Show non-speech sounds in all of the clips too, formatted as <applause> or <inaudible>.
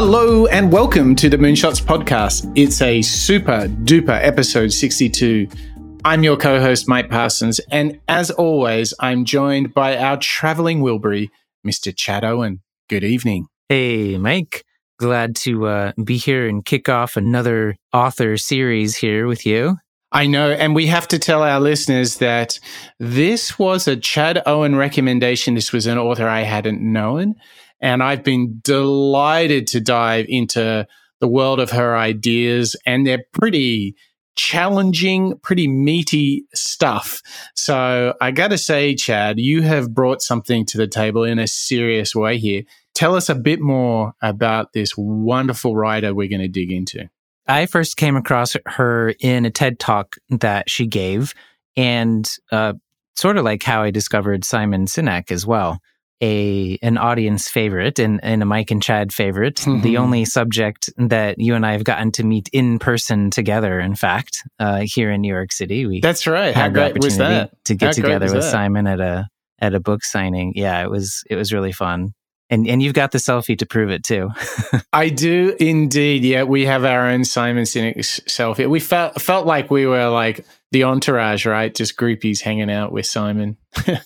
Hello and welcome to the Moonshots podcast. It's a super duper episode 62. I'm your co host, Mike Parsons, and as always, I'm joined by our traveling Wilbury, Mr. Chad Owen. Good evening. Hey, Mike. Glad to uh, be here and kick off another author series here with you. I know. And we have to tell our listeners that this was a Chad Owen recommendation. This was an author I hadn't known. And I've been delighted to dive into the world of her ideas. And they're pretty challenging, pretty meaty stuff. So I got to say, Chad, you have brought something to the table in a serious way here. Tell us a bit more about this wonderful writer we're going to dig into. I first came across her in a TED talk that she gave, and uh, sort of like how I discovered Simon Sinek as well. A an audience favorite and, and a Mike and Chad favorite. Mm-hmm. The only subject that you and I have gotten to meet in person together. In fact, uh, here in New York City, we that's right. How great was that? To get how together with that? Simon at a at a book signing. Yeah, it was it was really fun. And and you've got the selfie to prove it too. <laughs> I do indeed. Yeah, we have our own Simon Sinek selfie. We felt felt like we were like the entourage, right? Just groupies hanging out with Simon.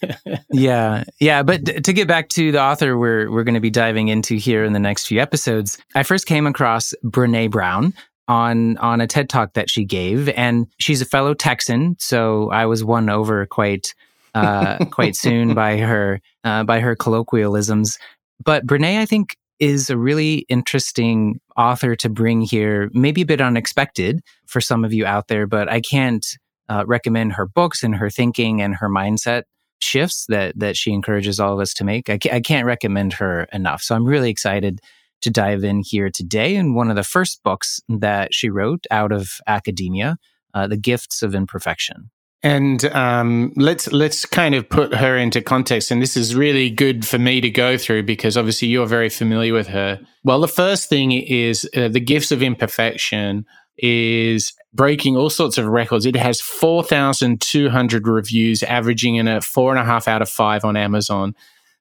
<laughs> yeah, yeah. But to get back to the author, we're we're going to be diving into here in the next few episodes. I first came across Brene Brown on on a TED talk that she gave, and she's a fellow Texan, so I was won over quite uh, <laughs> quite soon by her uh, by her colloquialisms. But Brene, I think, is a really interesting author to bring here, maybe a bit unexpected for some of you out there, but I can't uh, recommend her books and her thinking and her mindset shifts that that she encourages all of us to make. I, ca- I can't recommend her enough. So I'm really excited to dive in here today. And one of the first books that she wrote out of academia, uh, The Gifts of Imperfection. And um, let's let's kind of put her into context. And this is really good for me to go through because obviously you're very familiar with her. Well, the first thing is uh, the gifts of imperfection is breaking all sorts of records. It has four thousand two hundred reviews, averaging in a four and a half out of five on Amazon.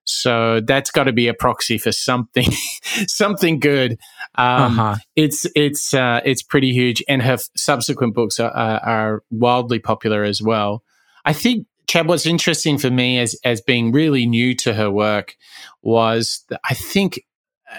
So that's got to be a proxy for something, <laughs> something good. Um, uh-huh. It's it's uh, it's pretty huge, and her f- subsequent books are, are, are, wildly popular as well. I think Chad, what's interesting for me as as being really new to her work was that I think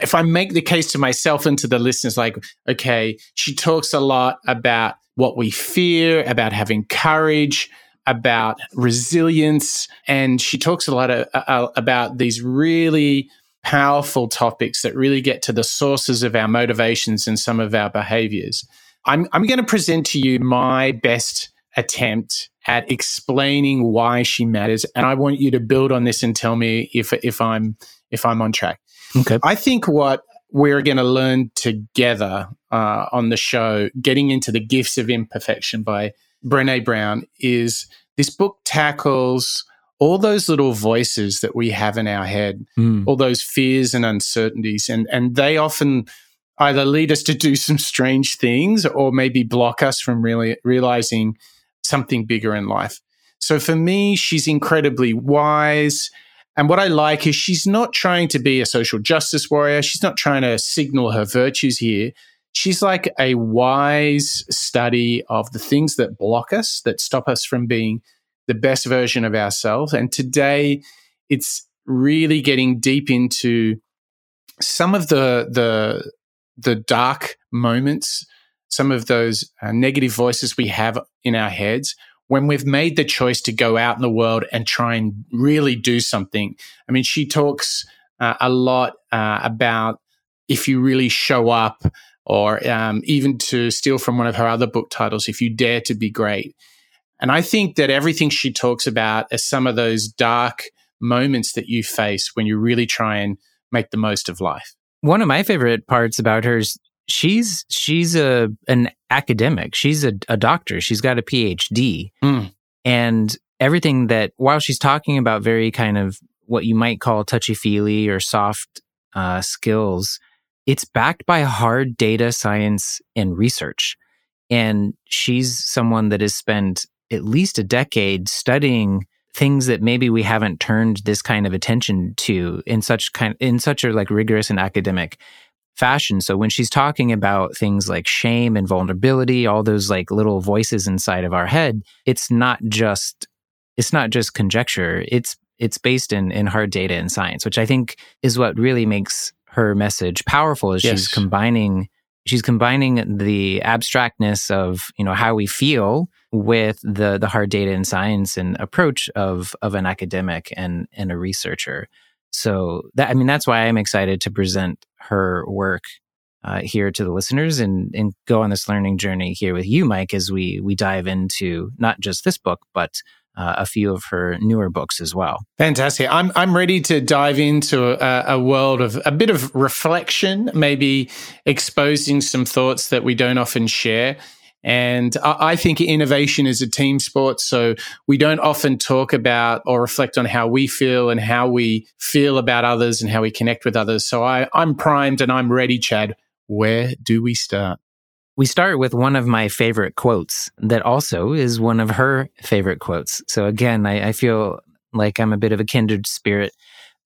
if I make the case to myself and to the listeners, like, okay, she talks a lot about what we fear, about having courage, about resilience. And she talks a lot of, uh, about these really powerful topics that really get to the sources of our motivations and some of our behaviors. I'm, I'm going to present to you my best attempt at explaining why she matters. And I want you to build on this and tell me if, if I'm, if I'm on track. Okay. I think what we're going to learn together uh, on the show, getting into the gifts of imperfection by Brene Brown, is this book tackles all those little voices that we have in our head, mm. all those fears and uncertainties, and and they often either lead us to do <laughs> some strange things or maybe block us from really realizing something bigger in life. So for me, she's incredibly wise. And what I like is she's not trying to be a social justice warrior. She's not trying to signal her virtues here. She's like a wise study of the things that block us, that stop us from being the best version of ourselves. And today, it's really getting deep into some of the the the dark moments, some of those uh, negative voices we have in our heads when we've made the choice to go out in the world and try and really do something. I mean, she talks uh, a lot uh, about if you really show up, or um, even to steal from one of her other book titles, if you dare to be great. And I think that everything she talks about is some of those dark moments that you face when you really try and make the most of life. One of my favorite parts about her is she's she's a an academic. She's a, a doctor. She's got a PhD. Mm. And everything that while she's talking about very kind of what you might call touchy feely or soft uh, skills, it's backed by hard data science and research. And she's someone that has spent at least a decade studying things that maybe we haven't turned this kind of attention to in such kind in such a like rigorous and academic fashion. So when she's talking about things like shame and vulnerability, all those like little voices inside of our head, it's not just it's not just conjecture. It's it's based in in hard data and science, which I think is what really makes her message powerful is yes. she's combining she's combining the abstractness of, you know, how we feel with the the hard data and science and approach of of an academic and and a researcher. So that I mean that's why I'm excited to present her work uh, here to the listeners and and go on this learning journey here with you, Mike, as we we dive into not just this book but uh, a few of her newer books as well. Fantastic. I'm I'm ready to dive into a, a, world of a bit of reflection, maybe exposing some thoughts that we don't often share. And I think innovation is a team sport. So we don't often talk about or reflect on how we feel and how we feel about others and how we connect with others. So I, I'm primed and I'm ready, Chad. Where do we start? We start with one of my favorite quotes that also is one of her favorite quotes. So again, I, I feel like I'm a bit of a kindred spirit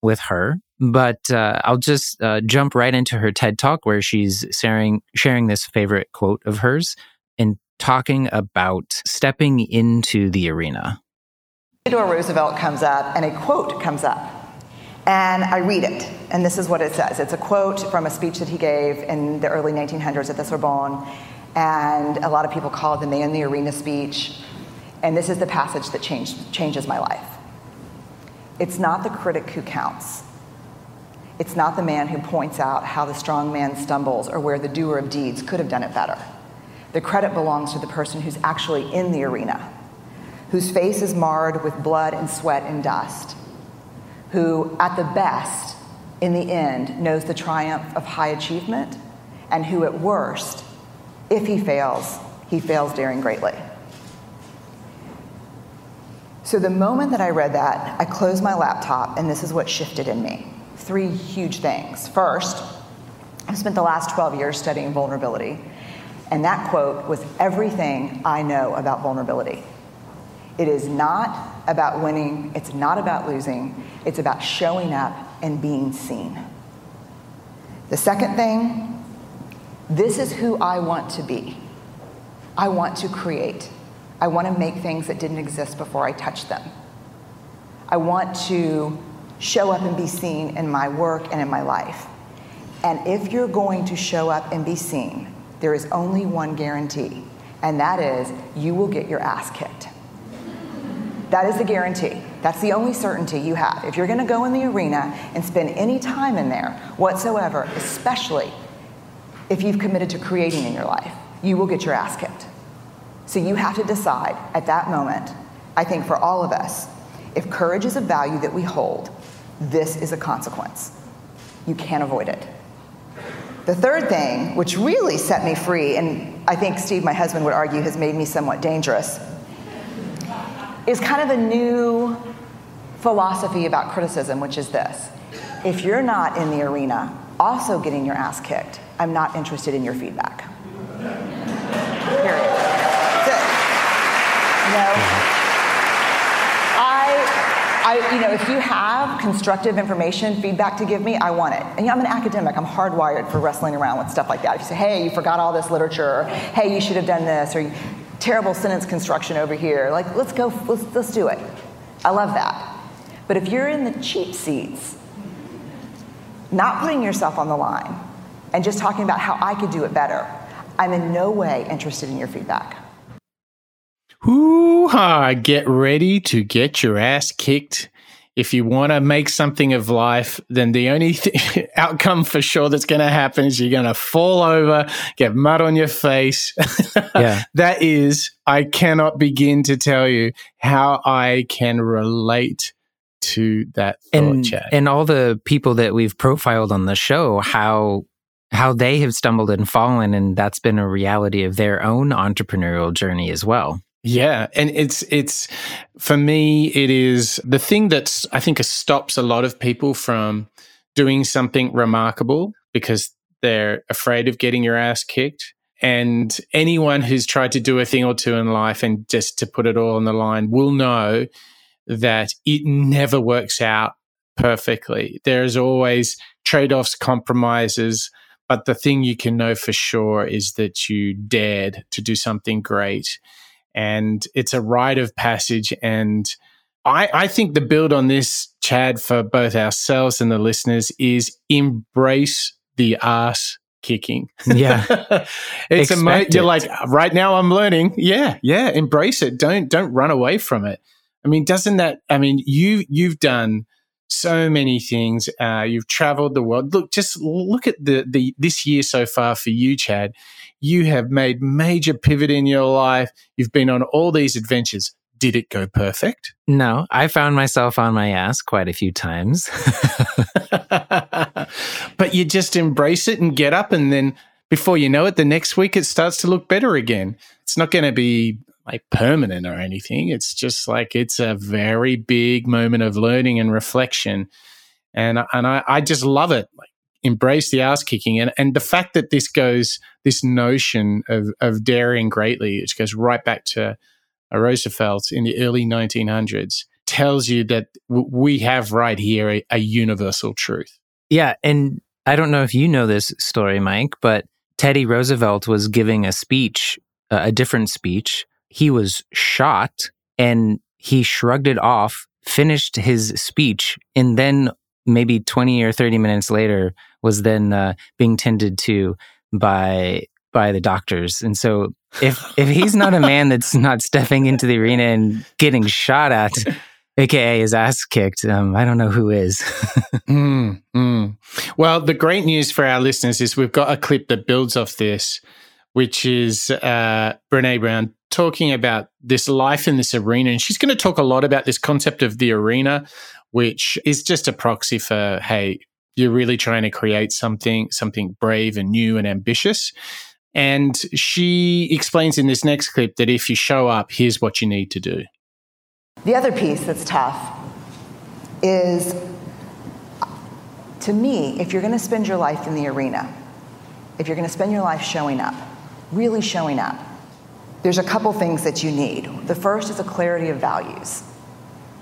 with her. But uh, I'll just uh, jump right into her TED talk where she's sharing sharing this favorite quote of hers and talking about stepping into the arena. Theodore Roosevelt comes up and a quote comes up. And I read it, and this is what it says. It's a quote from a speech that he gave in the early 1900s at the Sorbonne, and a lot of people call it the Man in the Arena speech. And this is the passage that changed, changes my life. It's not the critic who counts. It's not the man who points out how the strong man stumbles or where the doer of deeds could have done it better. The credit belongs to the person who's actually in the arena, whose face is marred with blood and sweat and dust, who, at the best, in the end, knows the triumph of high achievement, and who, at worst, if he fails, he fails daring greatly. So, the moment that I read that, I closed my laptop, and this is what shifted in me. Three huge things. First, I've spent the last 12 years studying vulnerability and that quote was everything I know about vulnerability. It is not about winning, it's not about losing, it's about showing up and being seen. The second thing, this is who I want to be. I want to create. I want to make things that didn't exist before I touched them. I want to show up and be seen in my work and in my life. And if you're going to show up and be seen, there is only one guarantee, and that is you will get your ass kicked. That is the guarantee. That's the only certainty you have. If you're going to go in the arena and spend any time in there whatsoever, especially if you've committed to creating in your life, you will get your ass kicked. So you have to decide at that moment, I think for all of us, if courage is a value that we hold, this is a consequence. You can't avoid it. The third thing, which really set me free, and I think Steve, my husband, would argue has made me somewhat dangerous, is kind of a new philosophy about criticism, which is this if you're not in the arena also getting your ass kicked, I'm not interested in your feedback. Period. That's it. I, you know, if you have constructive information, feedback to give me, I want it. And I'm an academic. I'm hardwired for wrestling around with stuff like that. If you say, hey, you forgot all this literature, or, hey, you should have done this, or terrible sentence construction over here, like, let's go, let's, let's do it. I love that. But if you're in the cheap seats, not putting yourself on the line, and just talking about how I could do it better, I'm in no way interested in your feedback. Hoo ha! Get ready to get your ass kicked. If you want to make something of life, then the only <laughs> th- outcome for sure that's going to happen is you're going to fall over, get mud on your face. <laughs> yeah. that is, I cannot begin to tell you how I can relate to that thought, and, Chad. And all the people that we've profiled on the show, how how they have stumbled and fallen and that's been a reality of their own entrepreneurial journey as well. Yeah, and it's it's for me it is the thing that I think stops a lot of people from doing something remarkable because they're afraid of getting your ass kicked. And anyone who's tried to do a thing or two in life and just to put it all on the line will know that it never works out perfectly. There's always trade offs, compromises. But the thing you can know for sure is that you dared to do something great. And it's a rite of passage. And I, I think the build on this, Chad, for both ourselves and the listeners is embrace the ass kicking. Yeah. <laughs> it's a mo- you're like right now I'm learning. Yeah, yeah, embrace it. Don't don't run away from it. I mean, doesn't that I mean, you you've done so many things. Uh, you've traveled the world. Look, just look at the the this year so far for you, Chad. You have made major pivot in your life. You've been on all these adventures. Did it go perfect? No, I found myself on my ass quite a few times. <laughs> but you just embrace it and get up, and then before you know it, the next week it starts to look better again. It's not going to be like permanent or anything. It's just like it's a very big moment of learning and reflection. And and I, I just love it. Like embrace the ass kicking and, and the fact that this goes this notion of, of daring greatly, which goes right back to Roosevelt in the early 1900s, tells you that w- we have right here a, a universal truth. Yeah. And I don't know if you know this story, Mike, but Teddy Roosevelt was giving a speech, uh, a different speech. He was shot and he shrugged it off, finished his speech, and then maybe 20 or 30 minutes later was then uh, being tended to by by the doctors. And so if if he's not a man that's not stepping into the arena and getting shot at, aka his ass kicked, um, I don't know who is. <laughs> mm, mm. Well, the great news for our listeners is we've got a clip that builds off this, which is uh, Brene Brown talking about this life in this arena, and she's going to talk a lot about this concept of the arena, which is just a proxy for hey. You're really trying to create something, something brave and new and ambitious. And she explains in this next clip that if you show up, here's what you need to do. The other piece that's tough is to me, if you're going to spend your life in the arena, if you're going to spend your life showing up, really showing up, there's a couple things that you need. The first is a clarity of values.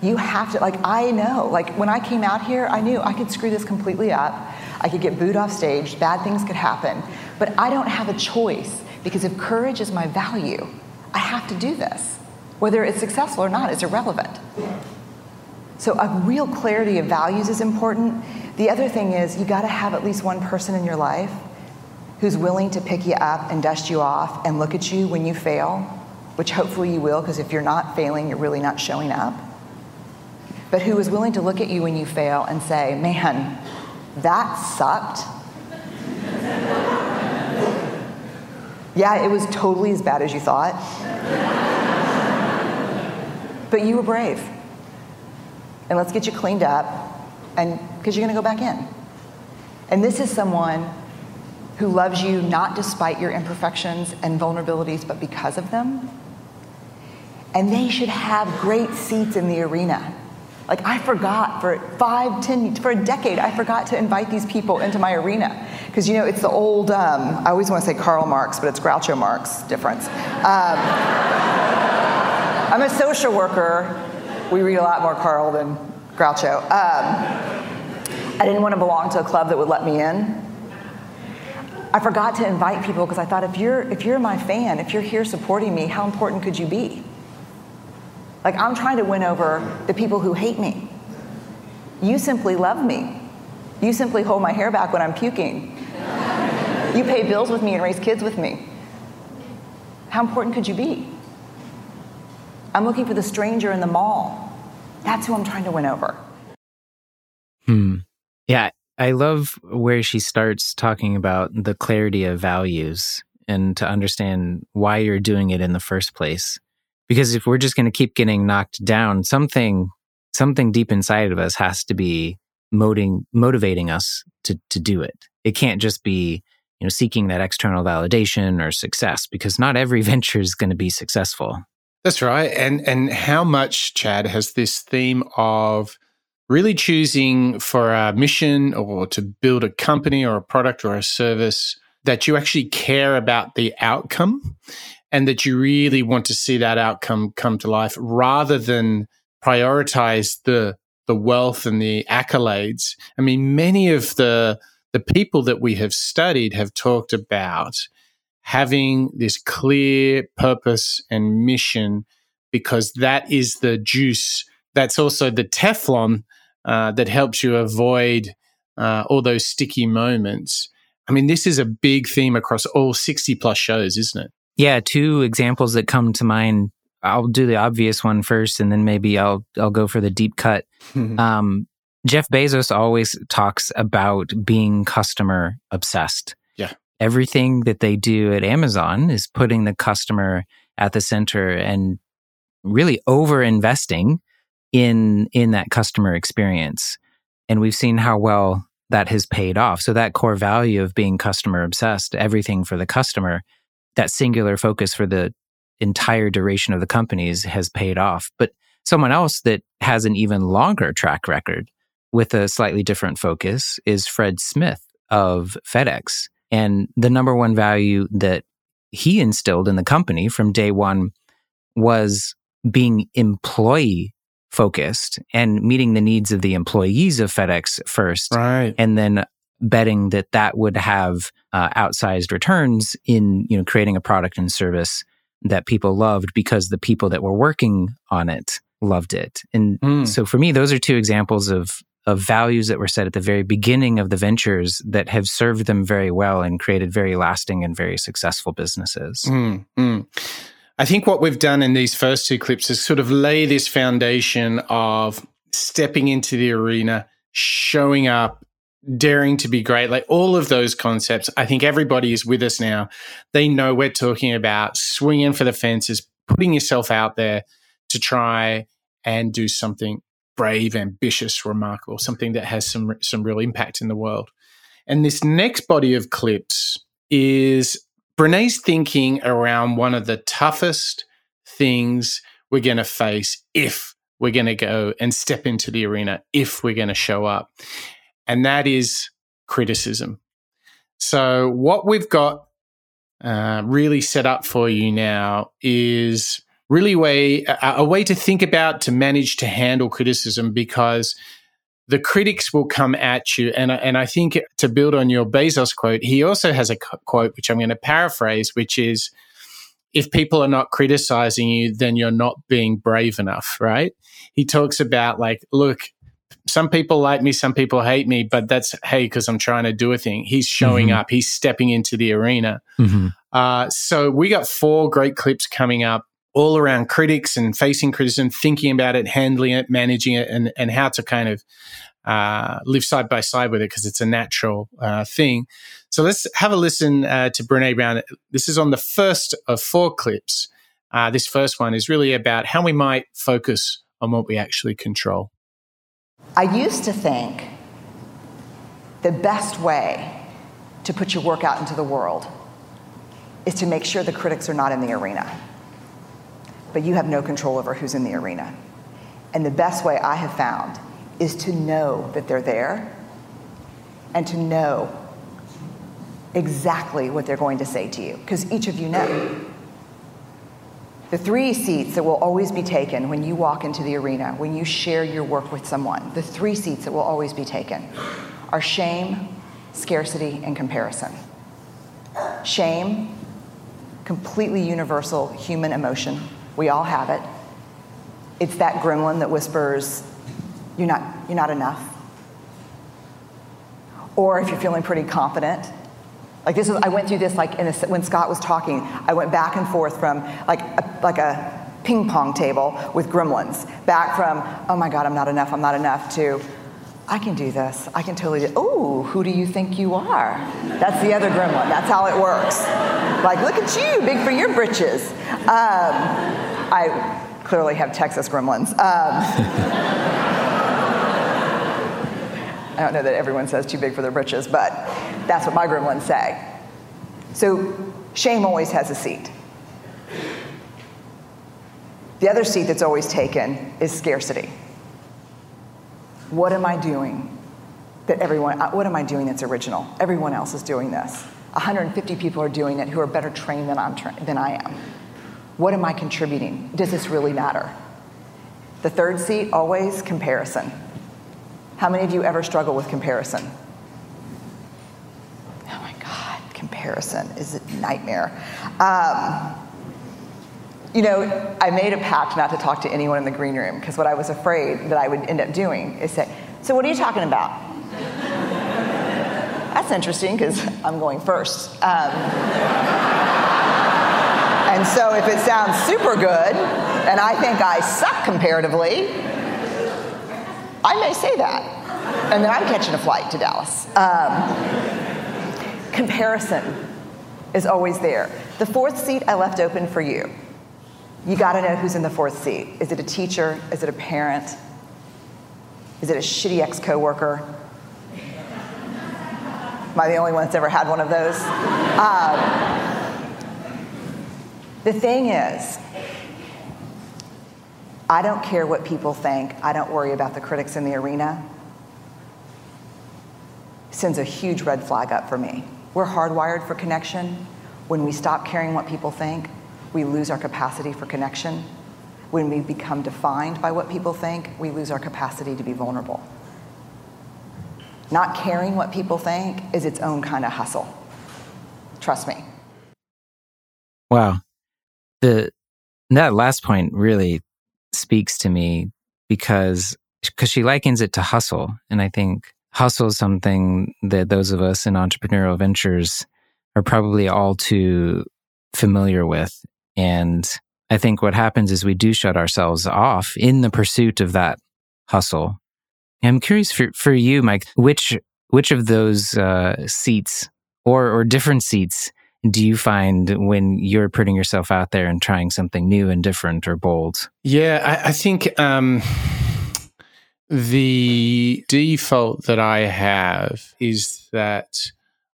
You have to, like, I know, like, when I came out here, I knew I could screw this completely up. I could get booed off stage, bad things could happen. But I don't have a choice because if courage is my value, I have to do this. Whether it's successful or not is irrelevant. So a real clarity of values is important. The other thing is you got to have at least one person in your life who's willing to pick you up and dust you off and look at you when you fail, which hopefully you will because if you're not failing, you're really not showing up. But who is willing to look at you when you fail and say, "Man, that sucked." Yeah, it was totally as bad as you thought. but you were brave. And let's get you cleaned up and because you're going to go back in. And this is someone who loves you not despite your imperfections and vulnerabilities, but because of them. And they should have great seats in the arena. Like I forgot for five, ten, for a decade, I forgot to invite these people into my arena. Because you know, it's the old, um, I always want to say Karl Marx, but it's Groucho Marx difference. Um, I'm a social worker. We read a lot more Karl than Groucho. Um, I didn't want to belong to a club that would let me in. I forgot to invite people because I thought if you're if you're my fan, if you're here supporting me, how important could you be? Like, I'm trying to win over the people who hate me. You simply love me. You simply hold my hair back when I'm puking. You pay bills with me and raise kids with me. How important could you be? I'm looking for the stranger in the mall. That's who I'm trying to win over. Hmm. Yeah, I love where she starts talking about the clarity of values and to understand why you're doing it in the first place because if we're just going to keep getting knocked down something something deep inside of us has to be motivating motivating us to to do it. It can't just be you know seeking that external validation or success because not every <laughs> venture is going to be successful. That's right. And and how much chad has this theme of really choosing for a mission or to build a company or a product or a service that you actually care about the outcome and that you really want to see that outcome come to life rather than prioritize the the wealth and the accolades. I mean, many of the the people that we have studied have talked about having this clear purpose and mission because that is the juice. That's also the Teflon uh, that helps you avoid uh, all those sticky moments. I mean, this is a big theme across all 60 plus shows, isn't it? Yeah, two examples that come to mind. I'll do the obvious one first, and then maybe I'll I'll go for the deep cut. <laughs> um, Jeff Bezos always talks about being customer obsessed. Yeah, everything that they do at Amazon is putting the customer at the center and really over investing in in that customer experience. And we've seen how well that has paid off. So that core value of being customer obsessed, everything for the customer, that singular focus for the entire duration of the companies has paid off. But someone else that has an even longer track record with a slightly different focus is Fred Smith of FedEx. And the number one value that he instilled in the company from day one was being employee focused and meeting the needs of the employees of FedEx first. Right. And then betting that that would have uh, outsized returns in, you know, creating a product and service that people loved because the people that were working on it loved it. And mm. so for me, those are two examples of of values that were set at the very beginning of the ventures that have served them very well and created very lasting and very successful businesses. Mm, mm. I think what we've done in these first two clips is sort of lay this foundation of stepping into the arena, showing up, daring to be great, like all of those concepts. I think everybody is with us now. They know we're talking about swinging for the fences, putting yourself out there to try and do something brave, ambitious, remarkable, something that has some some real impact in the world. And this next body of clips is Brene's thinking around one of the toughest things we're going to face if we're going to go and step into the arena, if we're going to show up. And that is criticism. So, what we've got uh, really set up for you now is really way a, a way to think about to manage to handle criticism because the critics will come at you. And, and I think to build on your Bezos quote, he also has a quote, which I'm going to paraphrase, which is if people are not criticizing you, then you're not being brave enough, right? He talks about like, look, some people like me, some people hate me, but that's, hey, because I'm trying to do a thing. He's showing mm-hmm. up, he's stepping into the arena. Mm-hmm. Uh, so we got four great clips coming up all around critics and facing criticism, thinking about it, handling it, managing it, and, and how to kind of uh, live side by side with it because it's a natural uh, thing. So let's have a listen uh, to Brene Brown. This is on the first of four clips. Uh, this first one is really about how we might focus on what we actually control. I used to think the best way to put your work out into the world is to make sure the critics are not in the arena but you have no control over who's in the arena. And the best way I have found is to know that they're there and to know exactly what they're going to say to you, because each of you know. The three seats that will always be taken when you walk into the arena, when you share your work with someone, the three seats that will always be taken are shame, scarcity, and comparison. Shame, completely universal human emotion we all have it. It's that gremlin that whispers, you're not, you're not enough. Or if you're feeling pretty confident, like this was, I went through this like a, when Scott was talking, I went back and forth from like a, like a ping pong table with gremlins, back from, oh my God, I'm not enough, I'm not enough, to, I can do this. I can totally do. Oh, who do you think you are? That's the other gremlin. That's how it works. Like, look at you, big for your britches. Um, I clearly have Texas gremlins. Um, <laughs> I don't know that everyone says too big for their britches, but that's what my gremlins say. So, shame always has a seat. The other seat that's always taken is scarcity. What am I doing that everyone, uh, what am I doing that's original? Everyone else is doing this. 150 people are doing it who are better trained than, I'm tra- than I am. What am I contributing? Does this really matter? The third seat, always comparison. How many of you ever struggle with comparison? Is a nightmare. Um, you know, I made a pact not to talk to anyone in the green room because what I was afraid that I would end up doing is say, So, what are you talking about? That's interesting because I'm going first. Um, and so, if it sounds super good and I think I suck comparatively, I may say that. And then I'm catching a flight to Dallas. Um, comparison is always there. The fourth seat I left open for you you got to know who's in the fourth seat. Is it a teacher? Is it a parent? Is it a shitty ex coworker? Am I the only one that's ever had one of those? Um, the thing is, I don't care what people think. I don't worry about the critics in the arena. Sends a huge red flag up for me. We're hardwired for connection. When we stop caring what people think, we lose our capacity for connection. When we become defined by what people think, we lose our capacity to be vulnerable. Not caring what people think is its own kind of hustle. Trust me. Wow. The that last point really speaks to me because because she likens it to hustle and I think hustle is something that those of us in entrepreneurial ventures are probably all too familiar with and I think what happens is we do shut ourselves off in the pursuit of that hustle. I'm curious for, for you, Mike, which which of those uh, seats or or different seats do you find when you're putting yourself out there and trying something new and different or bold? Yeah, I, I think um, the default that I have is that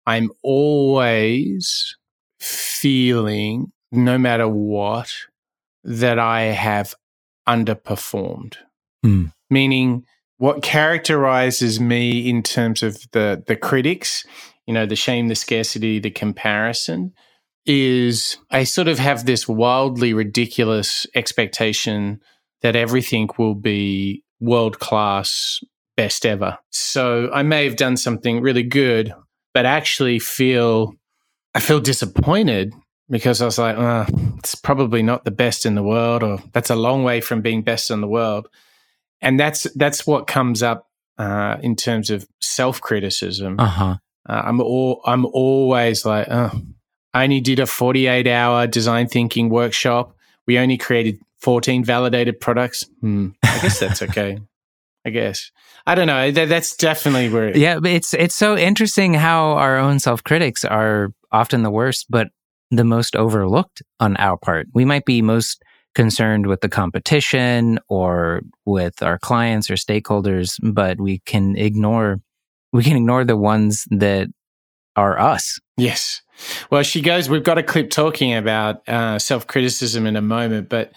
I'm always feeling no matter what, that I have underperformed. Mm. Meaning, what characterizes me in terms of the the critics, you know, the shame, the scarcity, the comparison, is I sort of have this wildly ridiculous expectation that everything will be world class, best ever. So I may have done something really good, but actually feel I feel disappointed because I was like, oh, it's probably not the best in the world, or that's a long way from being best in the world. And that's that's what comes up uh, in terms of self criticism. Uh-huh. Uh, I'm all I'm always like, oh, I only did a 48 hour design thinking workshop. We only created 14 validated products. Hmm, I guess that's okay. I guess. I don't know. That, that's definitely where. yeah, it's it's so interesting how our own self critics are often the worst, but the most overlooked on our part. We might be most concerned with the competition or with our clients or stakeholders, but we can ignore we can ignore the ones that are us. Yes. Well, she goes, we've got a clip talking about uh, self criticism in a moment, but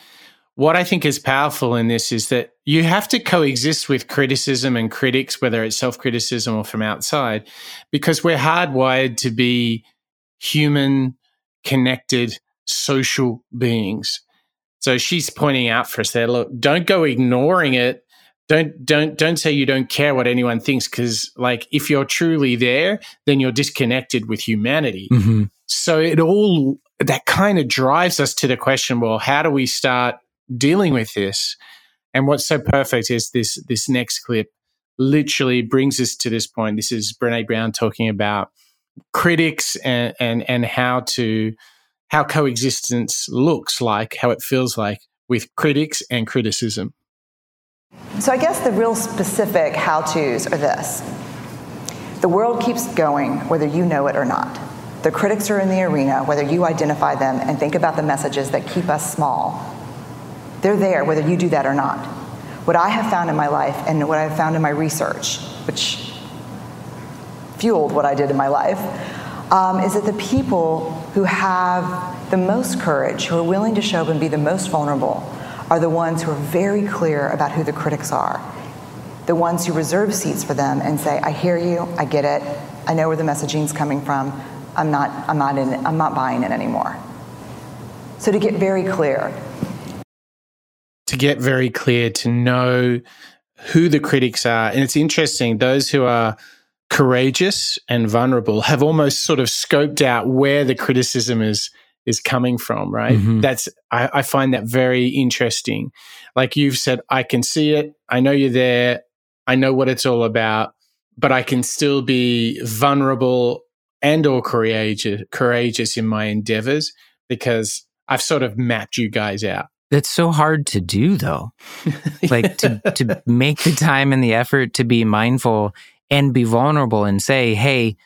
what I think is powerful in this is that you have to coexist with criticism and critics, whether it's self criticism or from outside, because we're hardwired to be human, connected social beings. So she's pointing out for us there, look, don't go ignoring it. Don't don't don't say you don't care what anyone thinks because like if you're truly there, then you're disconnected with humanity. Mm-hmm. So it all that kind of drives us to the question, well, how do we start dealing with this? And what's so perfect is this this next clip literally brings us to this point. This is Brene Brown talking about critics and, and, and how to how coexistence looks like, how it feels like with critics and criticism. So I guess the real specific how-tos are this. The world keeps going whether you know it or not. The critics are in the arena whether you identify them and think about the messages that keep us small. They're there whether you do that or not. What I have found in my life and what I've found in my research, which fueled what I did in my life, um, is that the people who have the most courage, who are willing to show up and be the most vulnerable, are the ones who are very clear about who the critics are. The ones who reserve seats for them and say, I hear you, I get it, I know where the messaging's coming from, I'm not, I'm not, in, I'm not buying it anymore. So to get very clear. To get very clear, to know who the critics are. And it's interesting, those who are courageous and vulnerable have almost sort of scoped out where the criticism is is coming from, right? Mm-hmm. That's I, I find that very interesting. Like you've said, I can see it, I know you're there, I know what it's all about, but I can still be vulnerable and or courageous courageous in my endeavors because I've sort of mapped you guys out. That's so hard to do though. <laughs> like to to make the time and the effort to be mindful and be vulnerable and say, "Hey,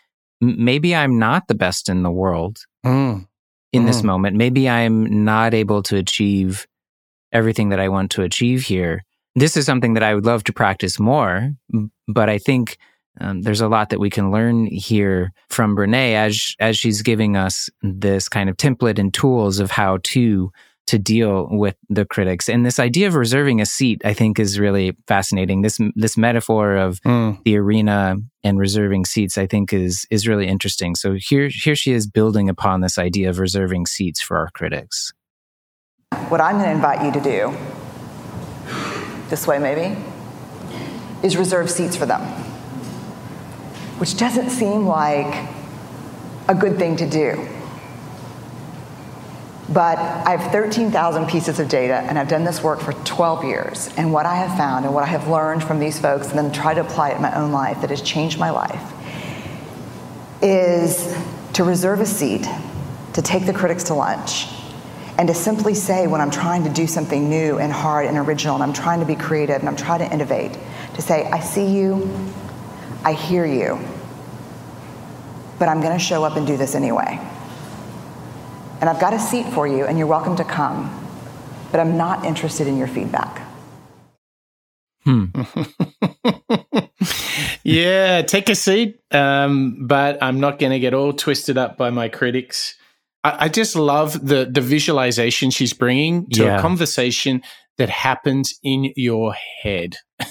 maybe I'm not the best in the world." Mm in mm. this moment. Maybe I'm not able to achieve everything that I want to achieve here. This is something that I would love to practice more, but I think um, there's a lot that we can learn here from Brene as as she's giving us this kind of template and tools of how to to deal with the critics. And this idea of reserving a seat, I think, is really fascinating. This this metaphor of mm. the arena and reserving seats, I think, is is really interesting. So here here she is building upon this idea of reserving seats for our critics. What I'm going to invite you to do, this way maybe, is reserve seats for them, which doesn't seem like a good thing to do. But I have 13,000 pieces of data, and I've done this work for 12 years. And what I have found and what I have learned from these folks, and then try to apply it in my own life that has changed my life, is to reserve a seat, to take the critics to lunch, and to simply say when I'm trying to do something new and hard and original, and I'm trying to be creative and I'm trying to innovate, to say, I see you, I hear you, but I'm going to show up and do this anyway and I've got a seat for you, and you're welcome to come, but I'm not interested in your feedback. Hmm. <laughs> yeah, take a seat, um, but I'm not going to get all twisted up by my critics. I, I, just love the the visualization she's bringing to yeah. a conversation that happens in your head. <laughs>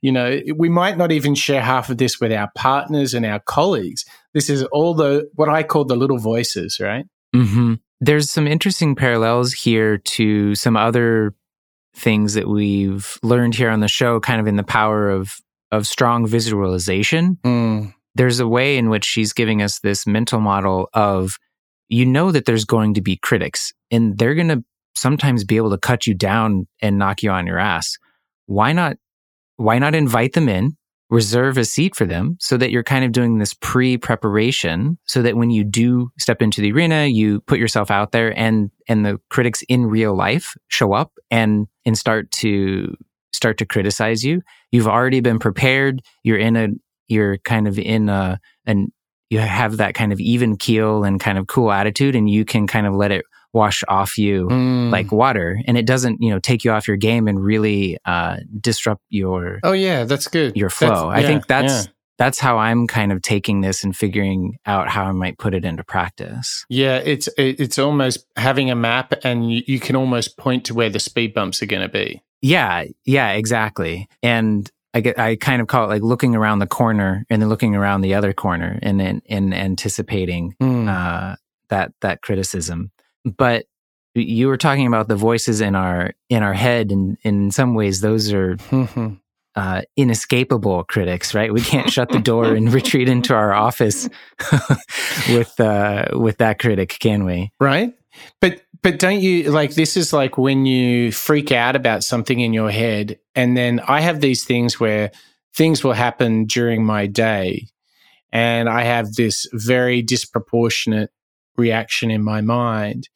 you know, we might not even share half of this with our partners and our colleagues. This is all the what I call the little voices, right? Mm-hmm. There's some interesting parallels here to some other things that we've learned here on the show, kind of in the power of of strong visualization. Mm. There's a way in which she's giving us this mental model of you know that there's going to be critics and they're going to sometimes be able to cut you down and knock you on your ass. Why not why not invite them in reserve a seat for them so that you're kind of doing this pre preparation so that when you do step into the arena, you put yourself out there and, and the critics in real life show up and, and start to, start to criticize you. You've already been prepared. You're in a, you're kind of in a, and you have that kind of even keel and kind of cool attitude and you can kind of let it wash off you mm. like water and it doesn't you know take you off your game and really uh, disrupt your oh yeah that's good your flow i think that's yeah. that's how i'm kind of taking this and figuring out how i might put it into practice yeah it's it's almost having a map and you, you can almost point to where the speed bumps are going to be yeah yeah exactly and I get, I kind of call it like looking around the corner and then looking around the other corner and and anticipating mm. uh, that that criticism but you were talking about the voices in our in our head and in some ways those are mm-hmm. uh, inescapable critics right? We can't shut the door and <laughs> retreat into our office <laughs> with uh, with that critic can we? Right? But but don't you like this is like when you freak out about something in your head and then i have these things where things will happen during my day and i have this very disproportionate reaction in my mind.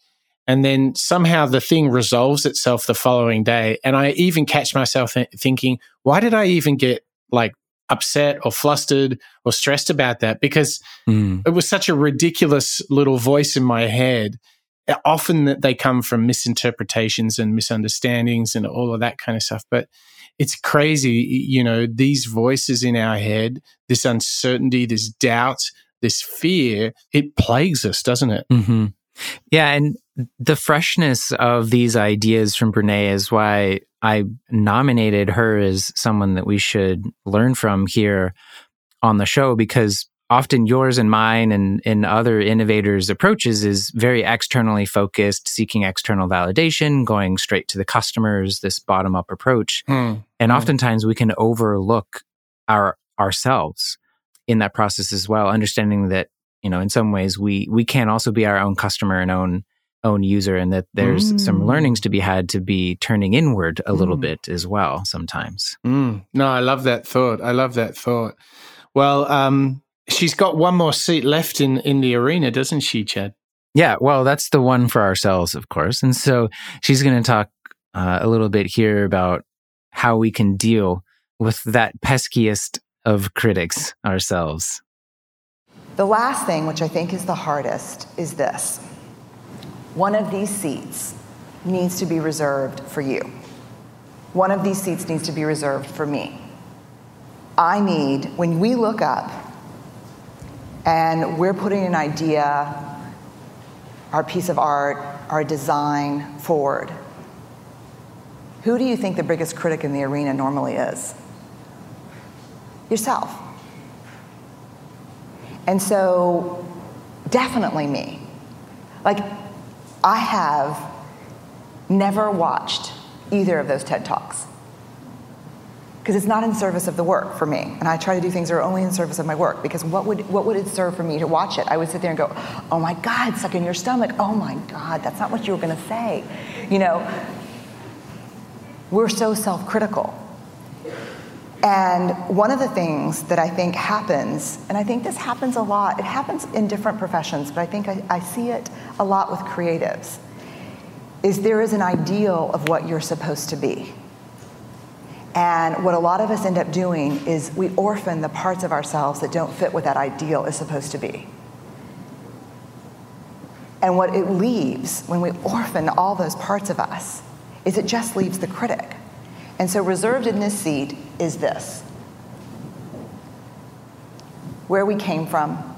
And then somehow the thing resolves itself the following day. And I even catch myself thinking, why did I even get like upset or flustered or stressed about that? Because mm. it was such a ridiculous little voice in my head. Often that they come from misinterpretations and misunderstandings and all of that kind of stuff. But it's crazy, you know, these voices in our head, this uncertainty, this doubt, this fear, it plagues us, doesn't it? Mm-hmm. Yeah. And the freshness of these ideas from Brene is why I nominated her as someone that we should learn from here on the show because often yours and mine and, and other innovators' approaches is very externally focused, seeking external validation, going straight to the customers, this bottom up approach. Mm. And mm. oftentimes we can overlook our ourselves in that process as well, understanding that, you know, in some ways we we can also be our own customer and own own user and that there's mm. some learnings to be had to be turning inward a little mm. bit as well sometimes. Mm. No, I love that thought. I love that thought. Well, um, she's got one more seat left in in the arena, doesn't she, Chad? Yeah, well, that's the one for ourselves, of course. And so she's going to talk uh, a little bit here about how we can deal with that peskiest of critics ourselves. The last thing, which I think is the hardest, is this one of these seats needs to be reserved for you. One of these seats needs to be reserved for me. I need, when we look up and we're putting an idea, our piece of art, our design forward, who do you think the biggest critic in the arena normally is? Yourself. And so, definitely me. Like, I have never watched either of those TED Talks because it's not in service of the work for me. And I try to do things that are only in service of my work because what would, what would it serve for me to watch it? I would sit there and go, oh my God, suck in your stomach. Oh my God, that's not what you were going to say. You know, we're so self critical. And one of the things that I think happens, and I think this happens a lot, it happens in different professions, but I think I, I, see it a lot with creatives, is there is an ideal of what you're supposed to be. And what a lot of us end up doing is we orphan the parts of ourselves that don't fit what that ideal is supposed to be. And what it leaves when we orphan all those parts of us is it just leaves the critic. And so, reserved in this seat is this. Where we came from,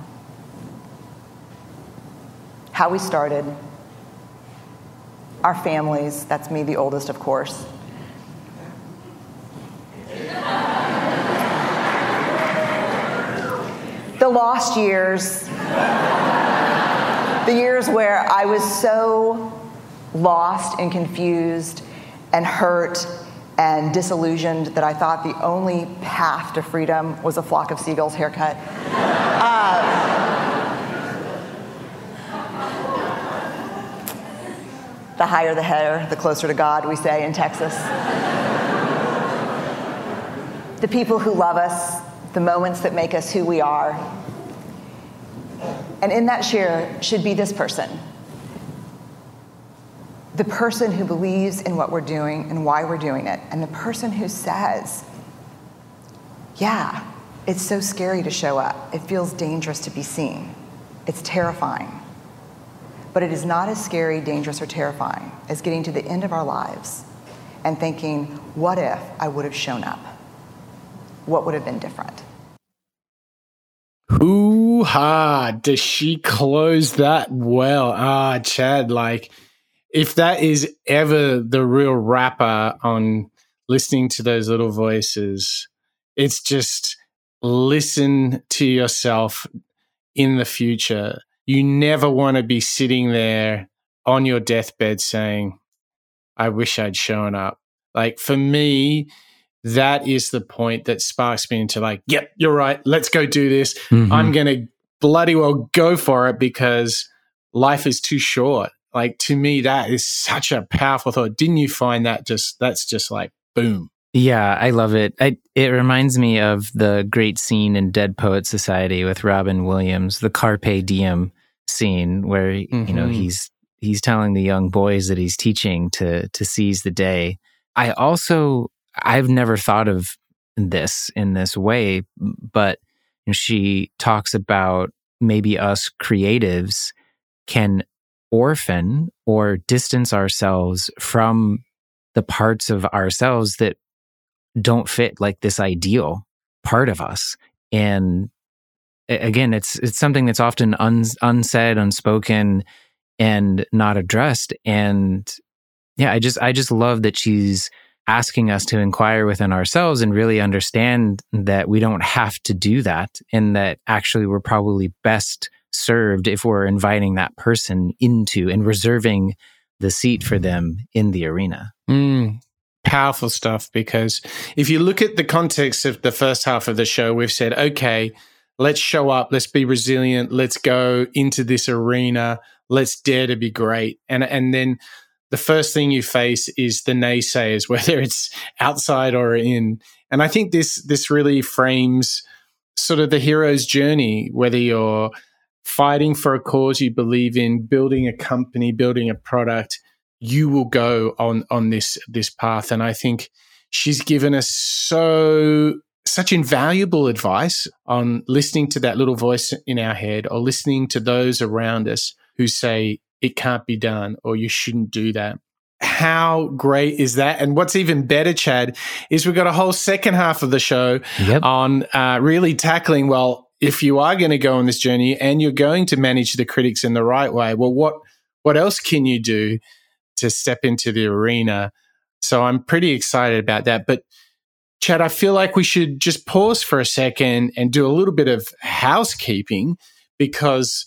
how we started, our families, that's me, the oldest, of course. the lost years, the years where I was so lost and confused and hurt and disillusioned that I thought the only path to freedom was a flock of seagulls haircut. Uh, the higher the hair, the closer to God, we say in Texas. the people who love us, the moments that make us who we are. And in that share should be this person the person who believes in what we're doing and why we're doing it, and the person who says, Yeah, it's so scary to show up. It feels dangerous to be seen. It's terrifying. But it is not as scary, dangerous, or terrifying as getting to the end of our lives and thinking, What if I would have shown up? What would have been different? Hoo ha! Does she close that well? Ah, Chad, like if that is ever the real wrapper on listening to those little voices, it's just listen to yourself in the future. You never want to be sitting there on your deathbed saying, I wish I'd shown up. Like for me, that is the point that sparks me into like, yep, you're right. Let's go do this. Mm-hmm. I'm going to bloody well go for it because life is too short like to me that is such a powerful thought didn't you find that just that's just like boom yeah i love it I, it reminds me of the great scene in dead poet society with robin williams the carpe diem scene where mm-hmm. you know mm-hmm. he's he's telling the young boys that he's teaching to to seize the day i also i've never thought of this in this way but she talks about maybe us creatives can orphan or distance ourselves from the parts of ourselves that don't fit like this ideal part of us. And again it's it's something that's often un, unsaid unspoken and not addressed. And yeah i just i just love that she's asking us to inquire within ourselves and really understand that we don't have to do that and that actually we're probably best served if we're inviting that person into and reserving the seat for them in the arena. Mm, powerful stuff because if you look at the context of the first half of the show, we've said, okay, let's show up, let's be resilient, let's go into this arena, let's dare to be great. And and then the first thing you face is the naysayers, <laughs> whether it's outside or in. And I think this this really frames sort of the hero's journey, whether you're fighting for a cause you believe in, building a company, building a product, you will go on on this this path. And I think she's given us so such invaluable advice on listening to that little voice in our head or listening to those around us who say it can't be done or you shouldn't do that. How great is that? And what's even better, Chad, is we've got a whole second half of the show yep. on uh, really tackling, well, if you are going to go on this journey and you're going to manage the critics in the right way, well, what what else can you do to step into the arena? So I'm pretty excited about that. But Chad, I feel like we should just pause for a second and do a little bit of housekeeping because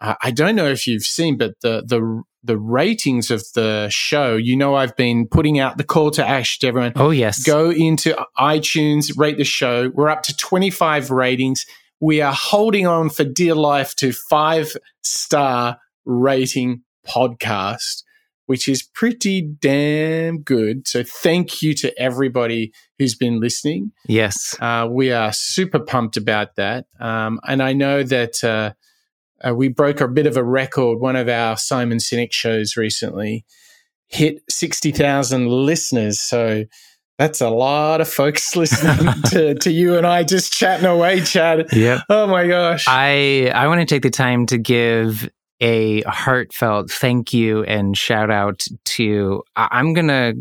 uh, I don't know if you've seen, but the the the ratings of the show. You know, I've been putting out the call to action to everyone. Oh yes, go into iTunes, rate the show. We're up to twenty five ratings. We are holding on for dear life to five star rating podcast, which is pretty damn good. So thank you to everybody who's been listening. Yes, uh, we are super pumped about that, um, and I know that. Uh, uh, we broke a bit of a record. One of our Simon Sinek shows recently hit 60,000 listeners. So that's a lot of folks <laughs> listening to, to you and I just chatting away, Chad. Yeah. Oh my gosh. I, I want to take the time to give a heartfelt thank you and shout out to I'm gonna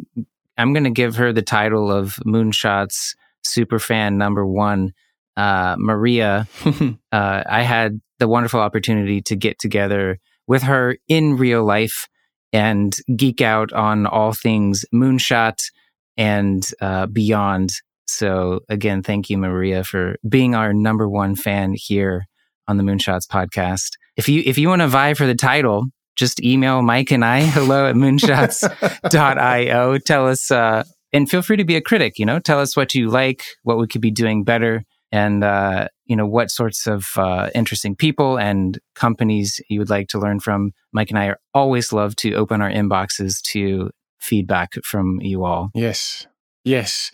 I'm gonna give her the title of Moonshots super fan number one uh, Maria, <laughs> uh, I had the wonderful opportunity to get together with her in real life and geek out on all things moonshot and uh, beyond. So, again, thank you, Maria, for being our number one fan here on the Moonshots podcast. If you if you want to vie for the title, just email Mike and I <laughs> hello at moonshots.io. <laughs> Tell us uh, and feel free to be a critic. You know, tell us what you like, what we could be doing better and uh, you know what sorts of uh, interesting people and companies you would like to learn from. Mike and I are always love to open our inboxes to feedback from you all. Yes, yes.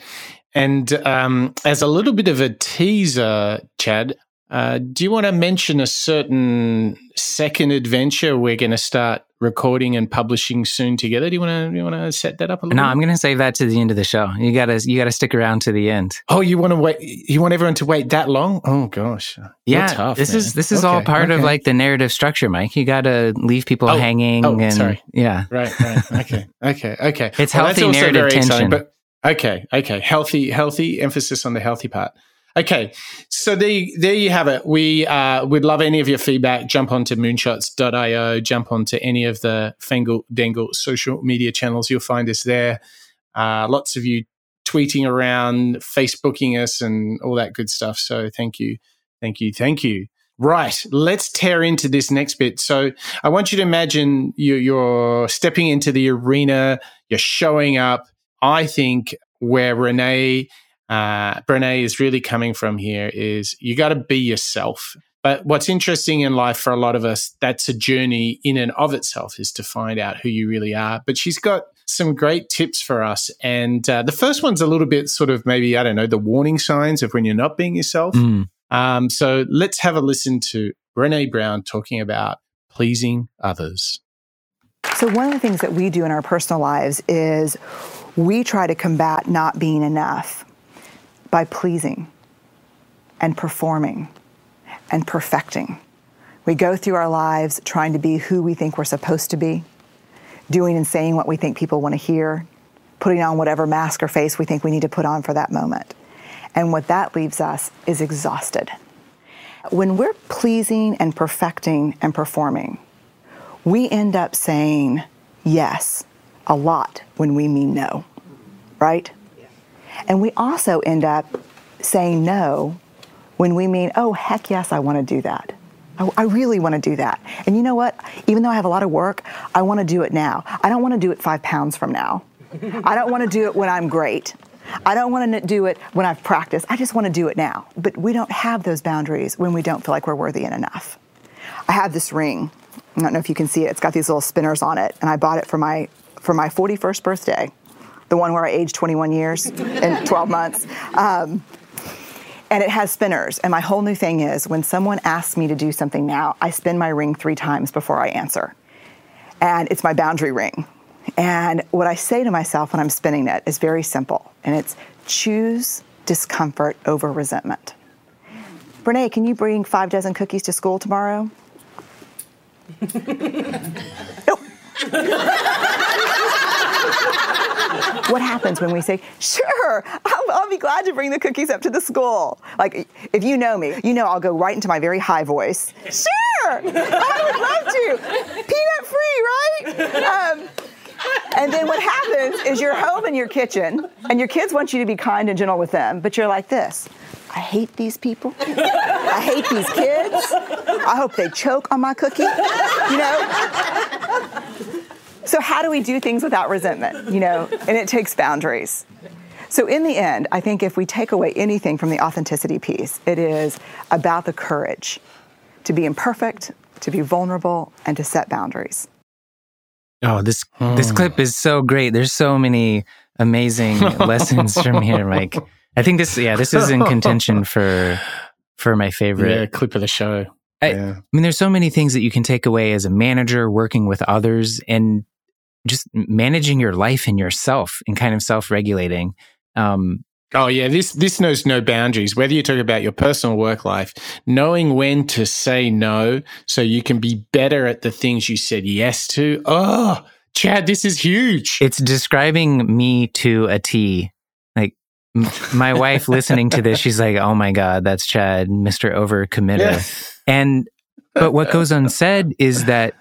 And um, as a little bit of a teaser, Chad, uh, do you want to mention a certain second adventure we're going to start recording and publishing soon together? Do you want to you want to set that up a little? No, I'm going to save that to the end of the show. You got to you got to stick around to the end. Oh, you want to wait? You want everyone to wait that long? Oh gosh, yeah. Tough, this man. is this is okay, all part okay. of like the narrative structure, Mike. You got to leave people oh, oh hanging. Oh, and, sorry. Yeah. Right. Right. Okay. Okay. Okay. It's well, healthy narrative tension. Exciting, but okay. Okay. Healthy. Healthy. Emphasis on the healthy part. Okay, so there, there you have it. We uh, would love any of your feedback. Jump onto moonshots.io, jump onto any of the Fengle Dangle social media channels. You'll find us there. Uh, lots of you tweeting around, Facebooking us, and all that good stuff. So thank you, thank you, thank you. Right, let's tear into this next bit. So I want you to imagine you, you're stepping into the arena, you're showing up. I think where Renee uh, Brene is really coming from here is you got to be yourself. But what's interesting in life for a lot of us, that's a journey in and of itself, is to find out who you really are. But she's got some great tips for us. And uh, the first one's a little bit sort of maybe, I don't know, the warning signs of when you're not being yourself. Mm. Um, so let's have a listen to Brene Brown talking about pleasing others. So, one of the things that we do in our personal lives is we try to combat not being enough by pleasing and performing and perfecting. We go through our lives trying to be who we think we're supposed to be, doing and saying what we think people want to hear, putting on whatever mask or face we think we need to put on for that moment. And what that leaves us is exhausted. When we're pleasing and perfecting and performing, we end up saying yes a lot when we mean no, right? And we also end up saying no when we mean, oh, heck yes, I want to do that. I, I really want to do that. And you know what? Even though I have a lot of work, I want to do it now. I don't want to do it five pounds from now. <laughs> I don't want to do it when I'm great. I don't want to do it when I've practiced. I just want to do it now. But we don't have those boundaries when we don't feel like we're worthy and enough. I have this ring. I don't know if you can see it. It's got these little spinners on it, and I bought it for my for my 41st birthday, the one where I aged 21 years in <laughs> 12 months. Um, and it has spinners. And my whole new thing is when someone asks me to do something now, I spin my ring three times before I answer. And it's my boundary ring. And what I say to myself when I'm spinning it is very simple, and it's choose discomfort over resentment. Brene, can you bring five dozen cookies to school tomorrow? <laughs> nope. <laughs> what happens when we say, sure, I'll, I'll, be glad to bring the cookies up to the school? Like, if you know me, you know I'll go right into my very high voice. Sure, I would love to. Peanut free, right? Um, and then what happens is you're home in your kitchen, and your kids want you to be kind and gentle with them, but you're like this. I hate these people. I hate these kids. I hope they choke on my cookie. You know? So, how do we do things without resentment? You know, and it takes boundaries. So, in the end, I think if we take away anything from the authenticity piece, it is about the courage to be imperfect, to be vulnerable, and to set boundaries. Oh, this this hmm. clip is so great. There's so many amazing <laughs> lessons from here, Mike. I think this, yeah, this is in contention for for my favorite yeah, clip of the show. I, yeah. I mean, there's so many things that you can take away as a manager, working with others, and just managing your life and yourself, and kind of self-regulating. Um, Oh yeah, this this knows no boundaries. Whether you talk about your personal work life, knowing when to say no so you can be better at the things you said yes to. Oh, Chad, this is huge. It's describing me to a T. My wife listening to this, she's like, "Oh my god, that's Chad, Mr. Overcommitter." Yeah. And but what goes unsaid is that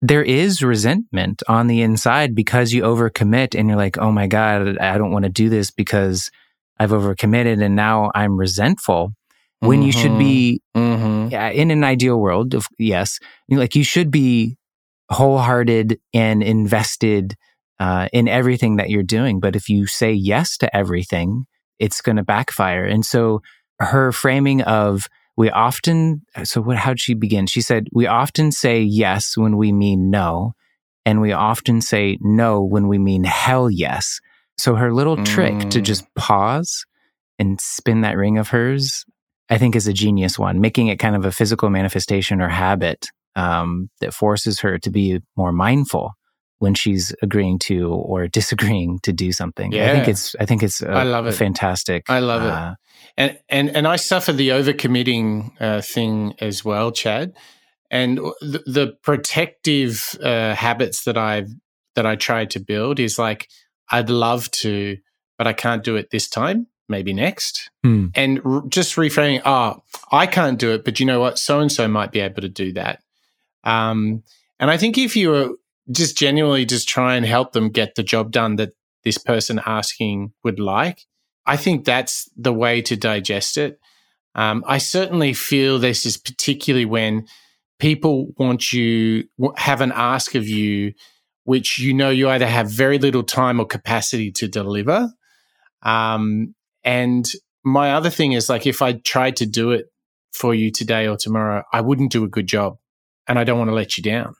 there is resentment on the inside because you overcommit and you're like, "Oh my god, I don't want to do this because I've overcommitted and now I'm resentful." When mm-hmm. you should be mm-hmm. yeah, in an ideal world, of, yes, like you should be wholehearted and invested uh, in everything that you're doing. But if you say yes to everything, it's going to backfire. And so her framing of we often, so what, how'd she begin? She said, we often say yes when we mean no. And we often say no when we mean hell yes. So her little mm. trick to mm. just pause and spin that ring of hers, I think is a genius one, making it kind of a physical manifestation or habit um, that forces her to be more mindful when she's agreeing to or disagreeing to do something. Yeah. I think it's I think it's a, I love it. fantastic. I love uh, it. And and and I suffer the overcommitting uh, thing as well, Chad. And the, the protective uh, habits that I've that I try to build is like I'd love to, but I can't do it this time. Maybe next, hmm. and r- just reframing. Oh, I can't do it, but you know what? So and so might be able to do that. Um, and I think if you just genuinely just try and help them get the job done that this person asking would like, I think that's the way to digest it. Um, I certainly feel this is particularly when people want you have an ask of you, which you know you either have very little time or capacity to deliver. Um, and my other thing is like if I tried to do it for you today or tomorrow, I wouldn't do a good job and I don't want to let you down.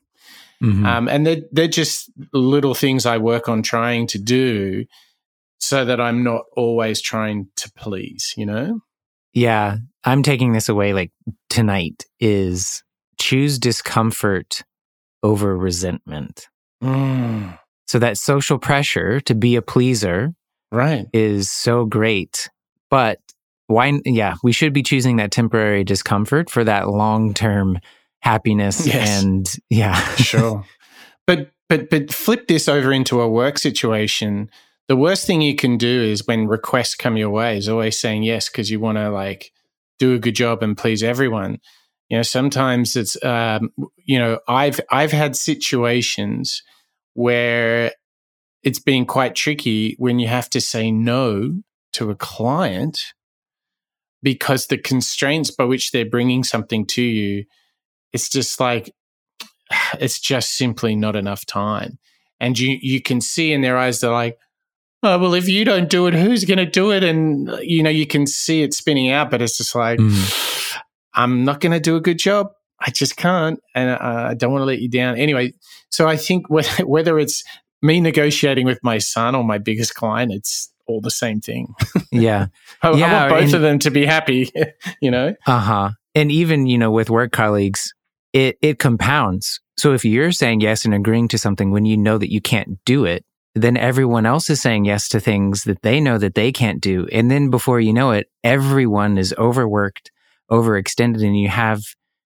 Mm-hmm. Um, and they're, they're just little things I work on trying to do so that I'm not always trying to please, you know? Yeah. I'm taking this away like tonight is choose discomfort over resentment. Mm. So that social pressure to be a pleaser right is so great. But why yeah, we should be choosing that temporary discomfort for that long-term happiness <laughs> yes. and yeah. sure. <laughs> But but but flip this over into a work situation. The worst thing you can do is when requests come your way is always saying yes because you want to like do a good job and please everyone. You know, sometimes it's um, you know, I've I've had situations where it's been quite tricky when you have to say no to a client because the constraints by which they're bringing something to you it's just like <sighs> it's just simply not enough time and you you can see in their eyes they're like oh, well, if you don't do it, who's going to do it? And, you know, you can see it spinning out, but it's just like, mm. <sighs> I'm not going to do a good job. I just can't. And uh, I don't want to let you down. Anyway, so I think whether, <laughs> whether it's me negotiating with my son or my biggest client, it's all the same thing. <laughs> Yeah. I, yeah, I want both and, of them to be happy, <laughs> you know? Uh huh. And even, you know, with work colleagues, it, it compounds. So if you're saying yes and agreeing to something when you know that you can't do it, then everyone else is saying yes to things that they know that they can't do. And then before you know it, everyone is overworked, overextended, and you have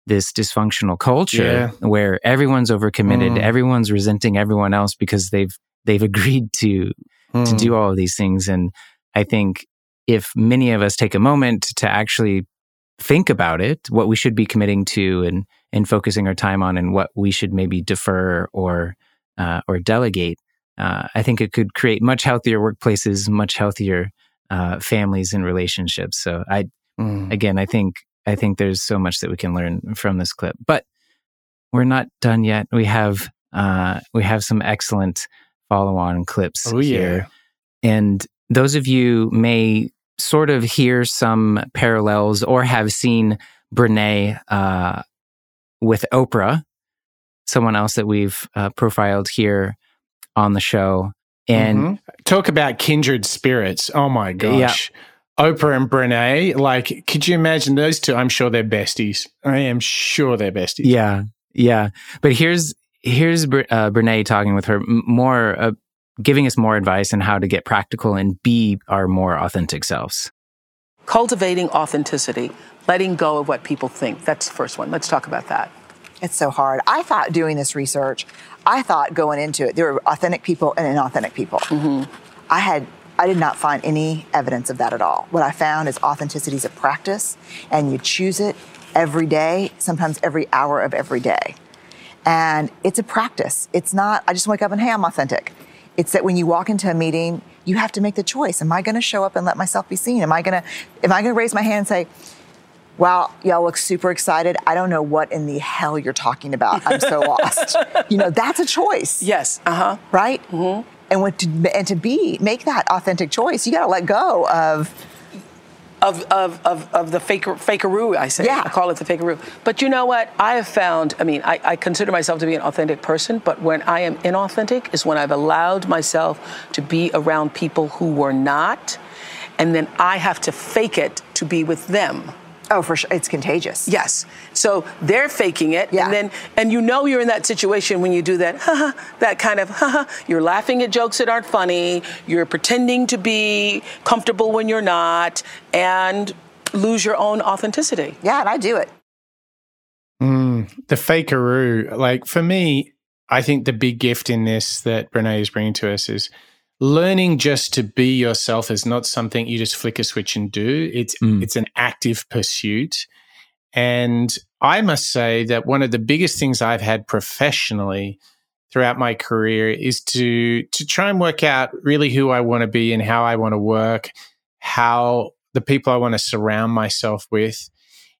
this dysfunctional culture yeah. where everyone's overcommitted, mm. everyone's resenting everyone else because they've they've <laughs> agreed to mm. to do all of these things. And I think if many of us take a moment to actually think about it, what we should be committing to and and focusing our time on, and what we should maybe defer or uh, or delegate, uh, I think it could create much healthier workplaces, much healthier uh, families and relationships. So I, mm. again, I think I think there's so much that we can learn from this clip, but we're not done yet. We have uh, we have some excellent follow-on clips oh, here, yeah. and those of you may sort of hear some parallels or have seen Brene uh, with Oprah, someone else that we've uh, profiled here on the show. And mm-hmm. talk about kindred spirits. Oh my gosh. Yeah. Oprah and Brene, like, could you imagine those two? I'm sure they're besties. I am sure they're besties. Yeah. Yeah. But here's, here's uh, Brene talking with her more, uh, giving us more advice on how to get practical and be our more authentic selves. Cultivating authenticity, letting go of what people think. That's the first one. Let's talk about that. It's so hard. I thought doing this research, I thought going into it, there were authentic people and inauthentic people. Mm-hmm. I had I did not find any evidence of that at all. What I found is authenticity is a practice, and you choose it every day, sometimes every hour of every day. And it's a practice. It's not, I just wake up and, hey, I'm authentic. It's that when you walk into a meeting, you have to make the choice. Am I going to show up and let myself be seen? Am I going to, am I going to raise my hand and say, wow, y'all look super excited. I don't know what in the hell you're talking about. I'm so <laughs> lost. You know, that's a choice. Yes. Uh huh. Right. Mm-hmm. And what to, and to be make that authentic choice, you got to let go of. Of, of, of, of the faker, fakeroo, I say. Yeah. I call it the fakeroo. But you know what? I have found, I mean, I, I consider myself to be an authentic person, but when I am inauthentic is when I've allowed myself to be around people who were not, and then I have to fake it to be with them. Oh, for sure. It's contagious. Yes. So they're faking it. Yeah. And then, and you know you're in that situation when you do that, haha, <laughs> that kind of, haha, <laughs> you're laughing at jokes that aren't funny, you're pretending to be comfortable when you're not, and lose your own authenticity. Yeah, and I do it. Mm, the fakeroo. Like for me, I think the big gift in this that Brene is bringing to us is learning just to be yourself is not something you just flick a switch and do. It's mm. it's an active pursuit. And I must say that one of the biggest things I've had professionally throughout my career is to to try and work out really who I want to be and how I want to work, how the people I want to surround myself with.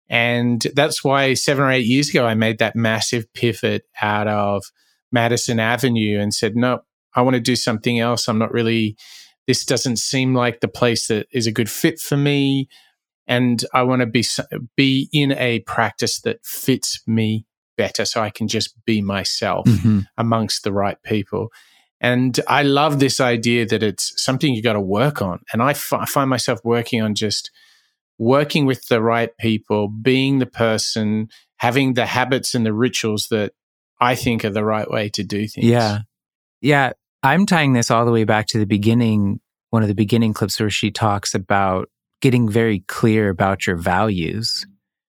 And that's why seven or eight years ago, I made that massive pivot out of Madison Avenue and said, no, I want to do something else. I'm not really, this doesn't seem like the place that is a good fit for me. And I want to be, be in a practice that fits me better so I can just be myself mm-hmm. amongst the right people. And I love this idea that it's something you got to work on. And I, f- I find myself working on just working with the right people, being the person, having the habits and the rituals that I think are the right way to do things. Yeah. Yeah. I'm tying this all the way back to the beginning, one of the beginning clips where she talks about getting very clear about your values.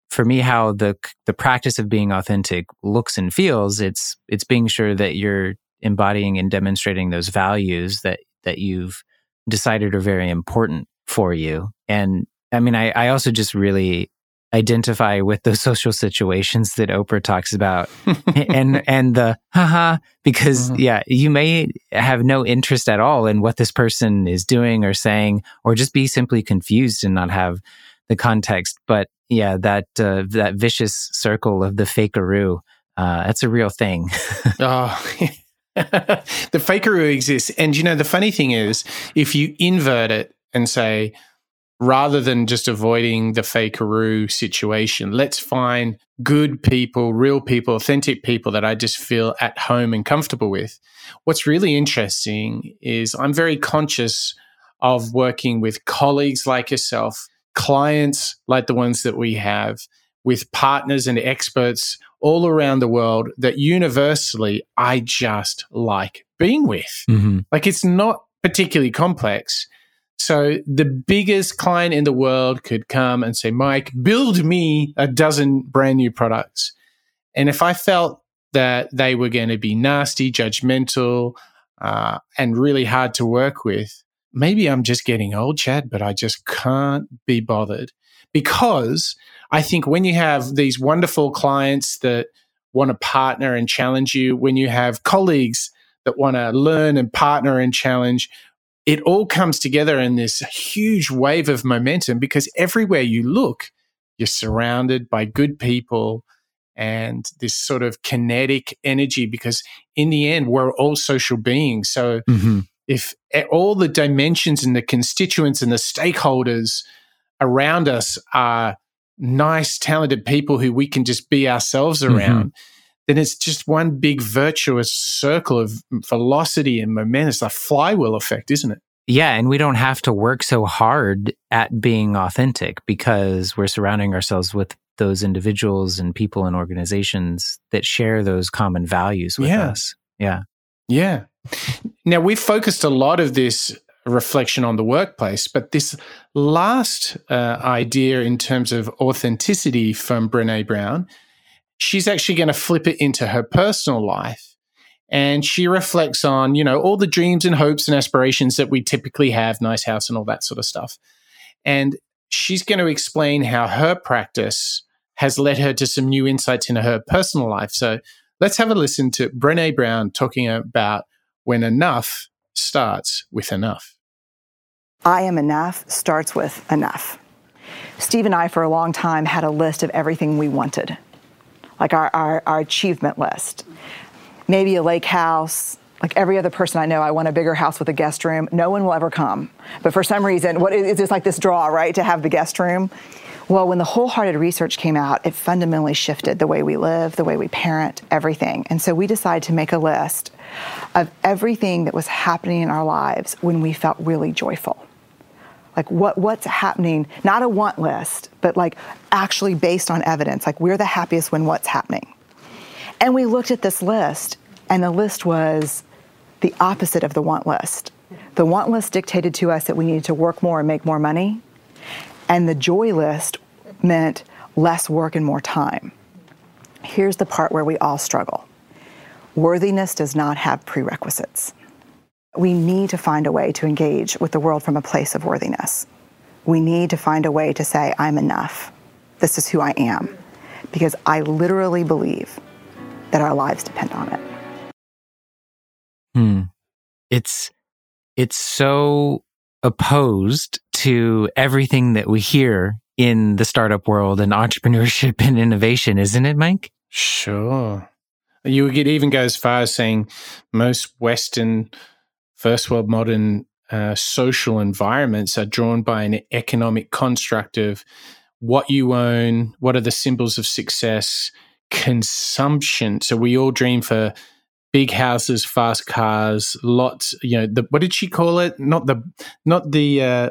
For me, how the the practice of being authentic looks and feels, it's it's being sure that you're embodying and demonstrating those values that that you've decided are very important for you. And I mean, I, I also just really identify with those <laughs> social situations that Oprah talks about <laughs> and and the haha because mm-hmm. yeah you may have no interest at all in what this person is doing or saying or just be simply confused and not have the context but yeah that uh, that vicious circle of the fakeroo uh, that's a real thing <laughs> oh the fakeroo exists. And you know, the funny thing is, if you invert it and say, rather than just avoiding the fakeroo situation, let's find good people, real people, authentic people that I just feel at home and comfortable with. What's really interesting is I'm very conscious of working with colleagues like yourself, clients like the ones that we have, with partners and experts all around the world that universally I just like being with. Mm-hmm. Like it's not particularly complex. So the biggest client in the world could come and say, Mike, build me a dozen brand new products. And if I felt that they were going to be nasty, judgmental, uh, and really hard to work with, maybe I'm just getting old, Chad, but I just can't be bothered because I think when you have these wonderful clients that want to partner and challenge you, when you have colleagues that want to learn and partner and challenge, it all comes together in this huge wave of momentum because everywhere you look, you're surrounded by good people and this sort of kinetic energy because in the end we're all social beings so mm-hmm. if all the dimensions and the constituents and the stakeholders around us are nice, talented people who we can just be ourselves mm-hmm. around, mm-hmm. Then it's just one big virtuous circle of velocity and momentum. It's a flywheel effect, isn't it? Yeah, and we don't have to work so hard at being authentic because we're surrounding ourselves with those individuals and people and organizations that share those common values with yeah. us. Yeah. Yeah. Now, we've focused a lot of this reflection on the workplace. But this last uh, idea in terms of authenticity from Brene Brown, she's actually going to flip it into her personal life. And she reflects on, you know, all the dreams and hopes and aspirations that we typically have, nice house and all that sort of stuff. And she's going to explain how her practice has led her to some new insights in her personal life. So let's have a listen to Brene Brown talking about when enough starts with enough. I am enough starts with enough. Steve and I, for a long time, had a list of everything we wanted, like our, our, our achievement list. Maybe a lake house, like every other person I know, I want a bigger house with a guest room. No one will ever come. But for some reason, what is just like this draw, right, to have the guest room? Well, when the wholehearted research came out, it fundamentally shifted the way we live, the way we parent, everything. And so we decided to make a list of everything that was happening in our lives when we felt really joyful. Like what what's happening, not a want list, but like actually based on evidence. Like we're the happiest when what's happening. And we looked at this list, and the list was the opposite of the want list. The want list dictated to us that we needed to work more and make more money. And the joy list meant less work and more time. Here's the part where we all struggle worthiness does not have prerequisites. We need to find a way to engage with the world from a place of worthiness. We need to find a way to say, I'm enough. This is who I am. Because I literally believe that our lives depend on it. Hmm. It's it's so opposed to everything that we hear in the startup world and entrepreneurship and innovation, isn't it, Mike? Sure. You could even go as far as saying most Western first world modern uh, social environments are drawn by an economic construct of what you own, what are the symbols of success, consumption. So we all dream for big houses, fast cars, lots. You know, the, what did she call it? Not the, not the. Uh,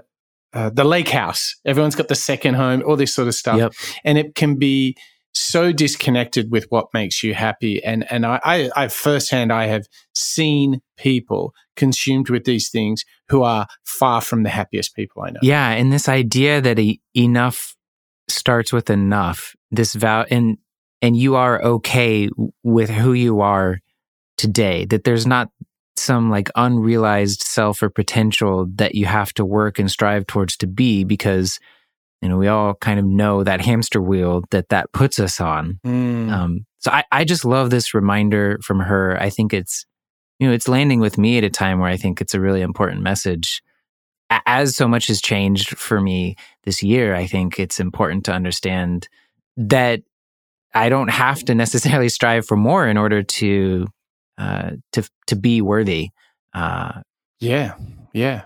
uh, the lake house. Everyone's got the second home, all this sort of stuff, yep. and it can be so disconnected with what makes you happy. And and I, I, I firsthand I have seen people consumed with these things who are far from the happiest people I know. Yeah, and this idea that e- enough starts with enough. This vow and and you are okay with who you are today. That there's not some like unrealized self or potential that you have to work and strive towards to be because you know we all kind of know that hamster wheel that that puts us on. Mm. um, so I, I just love this reminder from her. I think it's you know it's landing with me at a time where i think it's a really important message. As so much has changed for me this year i think it's important to understand that i don't have to necessarily strive for more in order to uh, to to be worthy. Uh, yeah, yeah,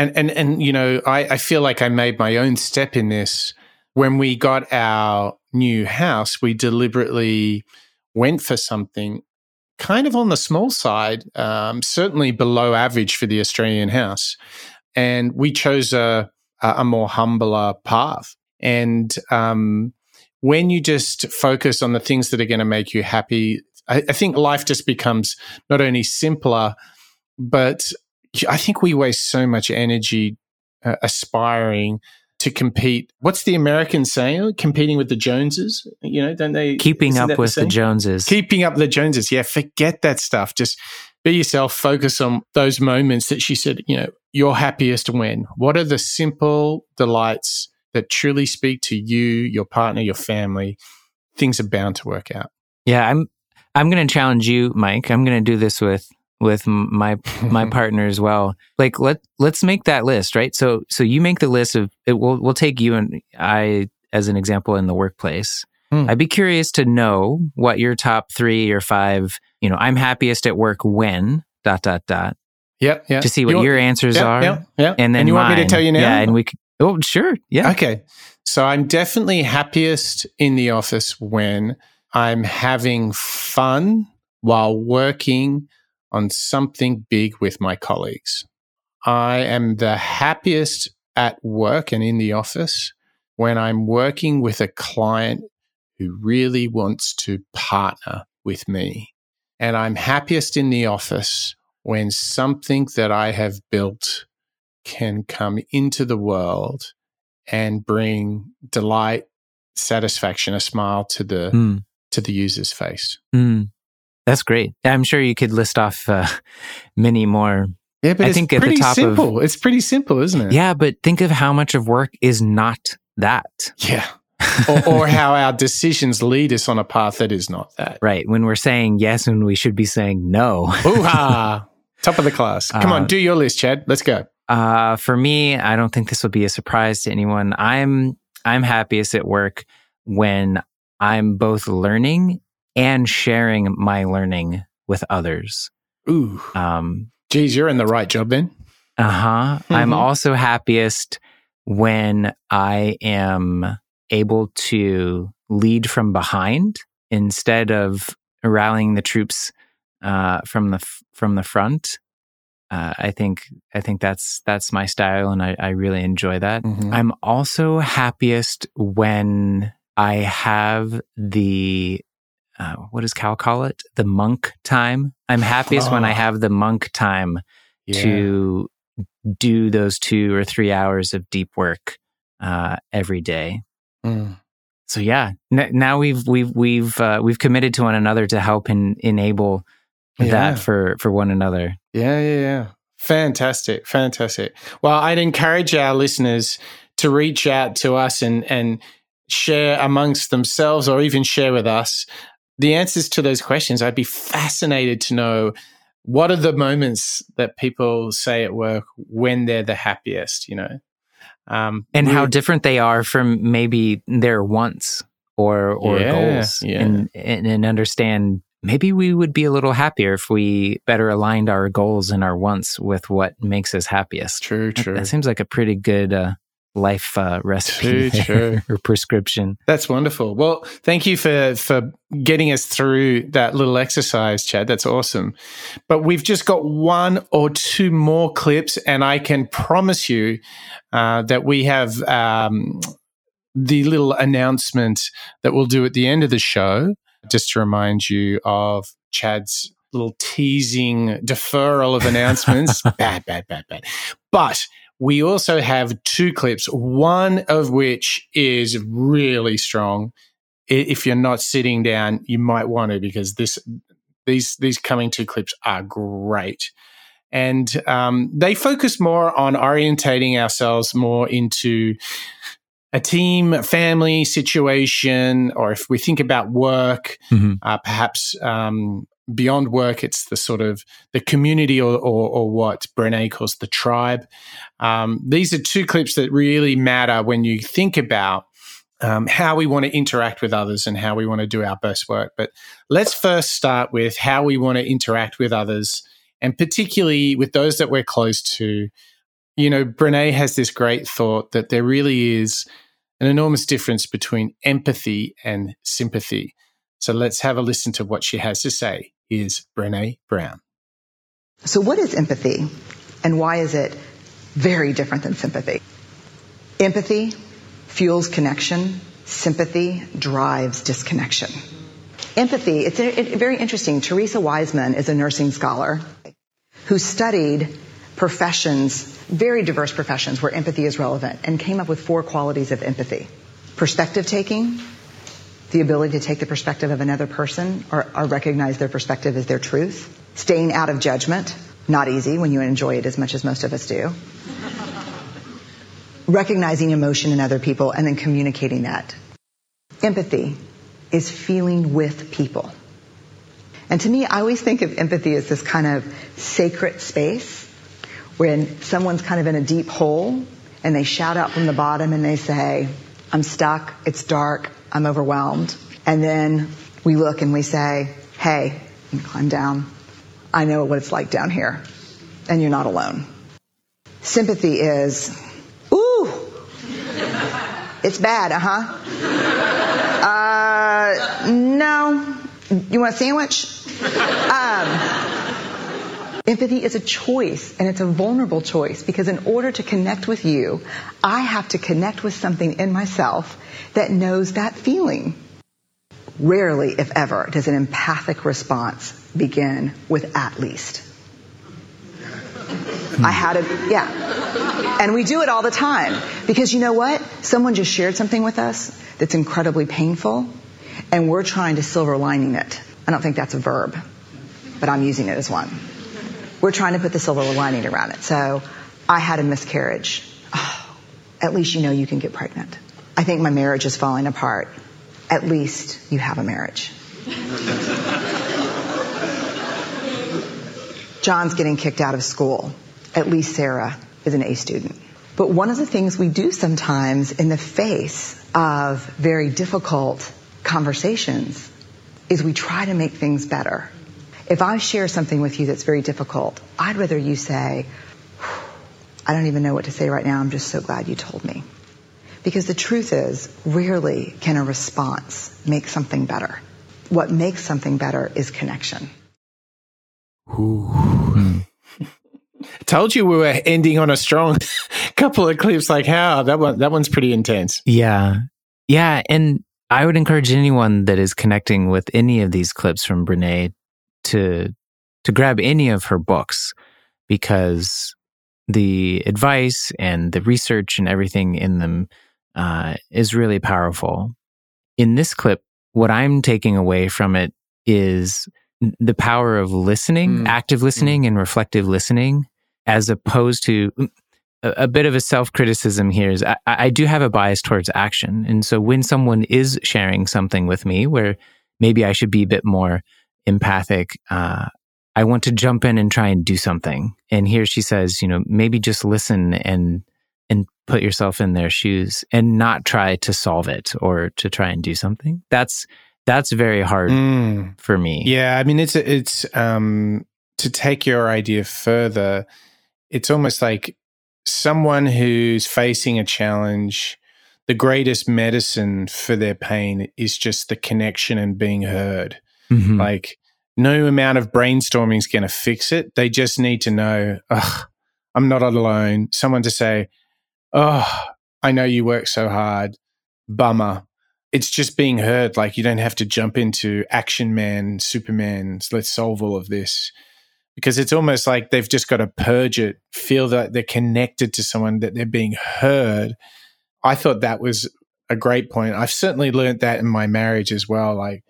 and and and you know, I, I feel like I made my own step in this when we got our new house. We deliberately went for something kind of on the small side, um, certainly below average for the Australian house, and we chose a a more humbler path. And um, when you just focus on the things that are going to make you happy, I, I think life just becomes not only simpler, but I think we waste so much energy uh, aspiring to compete. What's the American saying? Competing with the Joneses, you know, don't they? Keeping up with the, the Joneses. Keeping up with the Joneses. Yeah, forget that stuff. Just be yourself. Focus on those moments that she said. You know, your happiest when. What are the simple delights that truly speak to you, your partner, your family? Things are bound to work out. Yeah, I'm. I'm going to challenge you, Mike. I'm going to do this with with my my <laughs> partner as well. Like let let's make that list, right? So so you make the list of it. We'll we'll take you and I as an example in the workplace. Hmm. I'd be curious to know what your top three or five. You know, I'm happiest at work when dot dot dot. Yep, yeah. To see what you, your answers yeah, are. Yeah, yeah. And then and you mine. want me to tell you now? Yeah, and we. Could, oh, sure. Yeah. Okay. So I'm definitely happiest in the office when I'm having fun while working on something big with my colleagues. I am the happiest at work and in the office when I'm working with a client who really wants to partner with me. And I'm happiest in the office when something that I have built can come into the world and bring delight, satisfaction, a smile to the mm. to the user's face. Mm. That's great. I'm sure you could list off uh, <laughs> many more. Yeah, but I think at the top simple. Of, it's pretty simple, isn't it? Yeah, but think of how much of work is not that. Yeah. <laughs> or, or, how our decisions lead us on a path that is not that. Right. When we're saying yes, when we should be saying no. <laughs> Ooh ha! Top of the class. Come uh, on, do your list, Chad. Let's go. Uh, for me, I don't think this will be a surprise to anyone. I'm I'm happiest at work when I'm both learning and sharing my learning with others. Ooh. Um, Geez, you're in the right job then. Uh huh. Mm-hmm. I'm also happiest when I am able to lead from behind instead of rallying the troops uh, from the from the front. Uh, I think I think that's that's my style, and I, I really enjoy that. Mm-hmm. I'm also happiest when I have the uh, what does Cal call it? The monk time. I'm happiest oh. when I oh. have the monk time yeah. to do those two or three hours of deep work uh, every day. Mm. So yeah, N- now we've we've we've uh, we've committed to one another to help and enable yeah. that for for one another. Yeah, yeah, yeah. Fantastic, fantastic. Well, I'd encourage our listeners to reach out to us and and share amongst themselves or even share with us the answers to those questions, I'd be fascinated to know what are the moments that people say at work when they're the happiest, you know? Um, and how different they are from maybe their wants or or yeah, goals yeah. And, and, and understand maybe we would be a little happier if we better aligned our goals and our wants with what makes us happiest. True, true. That, that seems like a pretty good uh, life uh, recipe <laughs> or prescription. That's wonderful. Well, thank you for for getting us through that little exercise, Chad. That's awesome. But we've just got one or two more clips, and I can promise you uh, that we have um, the little announcement that we'll do at the end of the show, just to remind you of Chad's little teasing deferral of announcements. <laughs> bad, bad, bad, bad. But we also have two clips, one of which is really strong. If you're not sitting down, you might want to because this these these coming two clips are great. And um, they focus more on orientating ourselves more into a team, family situation, or if we think about work, mm-hmm. uh, perhaps um, beyond work, it's the sort of the community or, or, or what Brene calls the tribe. Um, these are two clips that really matter when you think about um, how we want to interact with others and how we want to do our best work. But let's first start with how we want to interact with others, and particularly with those that we're close to. You know, Brene has this great thought that there really is an enormous difference between empathy and sympathy. So let's have a listen to what she has to say. Is Brene Brown. So, what is empathy and why is it very different than sympathy? Empathy fuels connection, sympathy drives disconnection. Empathy, it's very interesting. Theresa Wiseman is a nursing scholar who studied professions, very diverse professions where empathy is relevant, and came up with four qualities of empathy perspective taking, the ability to take the perspective of another person or, or, recognize their perspective as their truth, staying out of judgment, not easy when you enjoy it as much as most of us do, recognizing emotion in other people, and then communicating that. Empathy is feeling with people. And to me, I always think of empathy as this kind of sacred space when someone's kind of in a deep hole and they shout out from the bottom and they say, I'm stuck, it's dark, I'm overwhelmed. And then we look and we say, hey, and climb down. I know what it's like down here. And you're not alone. Sympathy is, ooh, it's bad, uh-huh. Uh, no. You want a sandwich? Um, empathy is a choice, and it's a vulnerable choice because in order to connect with you, I have to connect with something in myself that knows that feeling. Rarely, if ever, does an empathic response begin with at least. Hmm. I had a, yeah. And we do it all the time. Because you know what? Someone just shared something with us that's incredibly painful, and we're trying to silver lining it. I don't think that's a verb, but I'm using it as one. We're trying to put the silver lining around it. So I had a miscarriage. Oh, <sighs> at least you know you can get pregnant. I think my marriage is falling apart. At least you have a marriage. <laughs> John's getting kicked out of school at least Sarah is an A student. But one of the things we do sometimes in the face of very difficult conversations is we try to make things better. If I share something with you that's very difficult, I'd rather you say, I don't even know what to say right now. I'm just so glad you told me. Because the truth is, rarely can a response make something better. What makes something better is connection. Ooh. <laughs> Told you we were ending on a strong <laughs> couple of clips. Like how that one that one's pretty intense. Yeah, yeah, and I would encourage anyone that is connecting with any of these clips from Brene to to grab any of her books because the advice and the research and everything in them uh, is really powerful. In this clip, what I'm taking away from it is the power of listening, mm. active listening, mm. and reflective listening as opposed to mm, a, a bit of a self criticism here is I, I do have a bias towards action. And so when someone is sharing something with me where maybe I should be a bit more empathic, uh, I want to jump in and try and do something. And here she says, you know, maybe just listen and and put yourself in their shoes and not try to solve it or to try and do something. That's that's very hard mm. for me. Yeah, I mean it's it's um to take your idea further it's almost like someone who's facing a challenge the greatest medicine for their pain is just the connection and being heard mm-hmm. like no amount of brainstorming is going to fix it they just need to know i'm not alone someone to say oh i know you work so hard bummer it's just being heard like you don't have to jump into action man superman let's solve all of this because it's almost like they've just got to purge it, feel that they're connected to someone, that they're being heard. I thought that was a great point. I've certainly learned that in my marriage as well. Like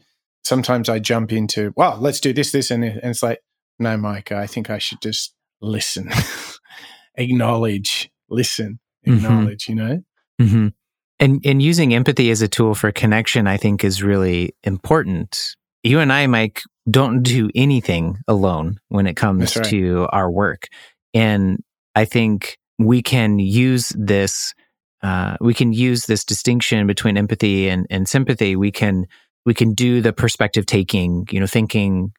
sometimes I jump into, well, let's do this, this, and, and it's like, no, Micah, I think I should just listen, <laughs> acknowledge, listen, mm-hmm. acknowledge, mm-hmm. you know? Mm-hmm. And, and using empathy as a tool for connection, I think is really important. You and I, Mike, don't do anything alone when it comes right. to our work. And I think we can use this uh, we can use this distinction between empathy and, and sympathy. We can we can do the perspective taking, you know, thinking,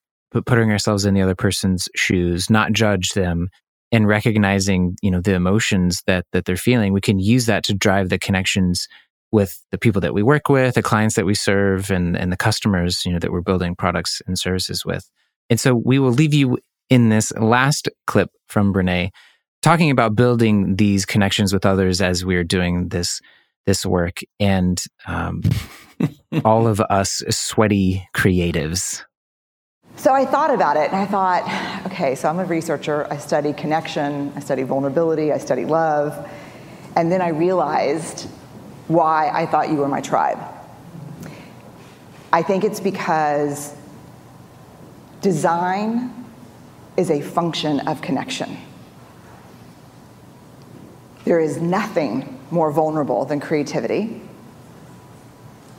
putting ourselves in the other person's shoes, not judge them, and recognizing, you know, the emotions that that they're feeling. We can use that to drive the connections with the people that we work with, the clients that we serve, and and the customers, you know, that we're building products and services with. And so we will leave you in this last clip from Brene talking about building these connections with others as we're doing this this work and um, all of us sweaty creatives. So i thought about it and i thought okay so i'm a researcher. I study connection i study vulnerability i study love. And then i realized why i thought you were my tribe. I think it's because design is a function of connection. There is nothing more vulnerable than creativity.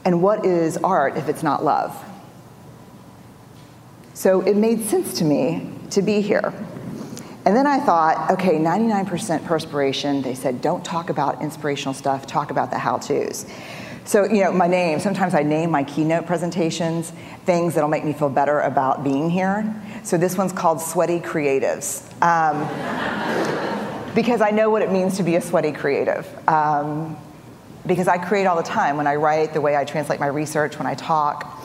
And what is art if it's not love? So it made sense to me to be here. And then I thought, okay, 99% perspiration. They said, don't talk about inspirational stuff, talk about the how to's. So, you know, my name, sometimes I name my keynote presentations things that'll make me feel better about being here. So this one's called Sweaty Creatives. Um, <laughs> because I know what it means to be a sweaty creative. Um, because I create all the time when I write, the way I translate my research, when I talk.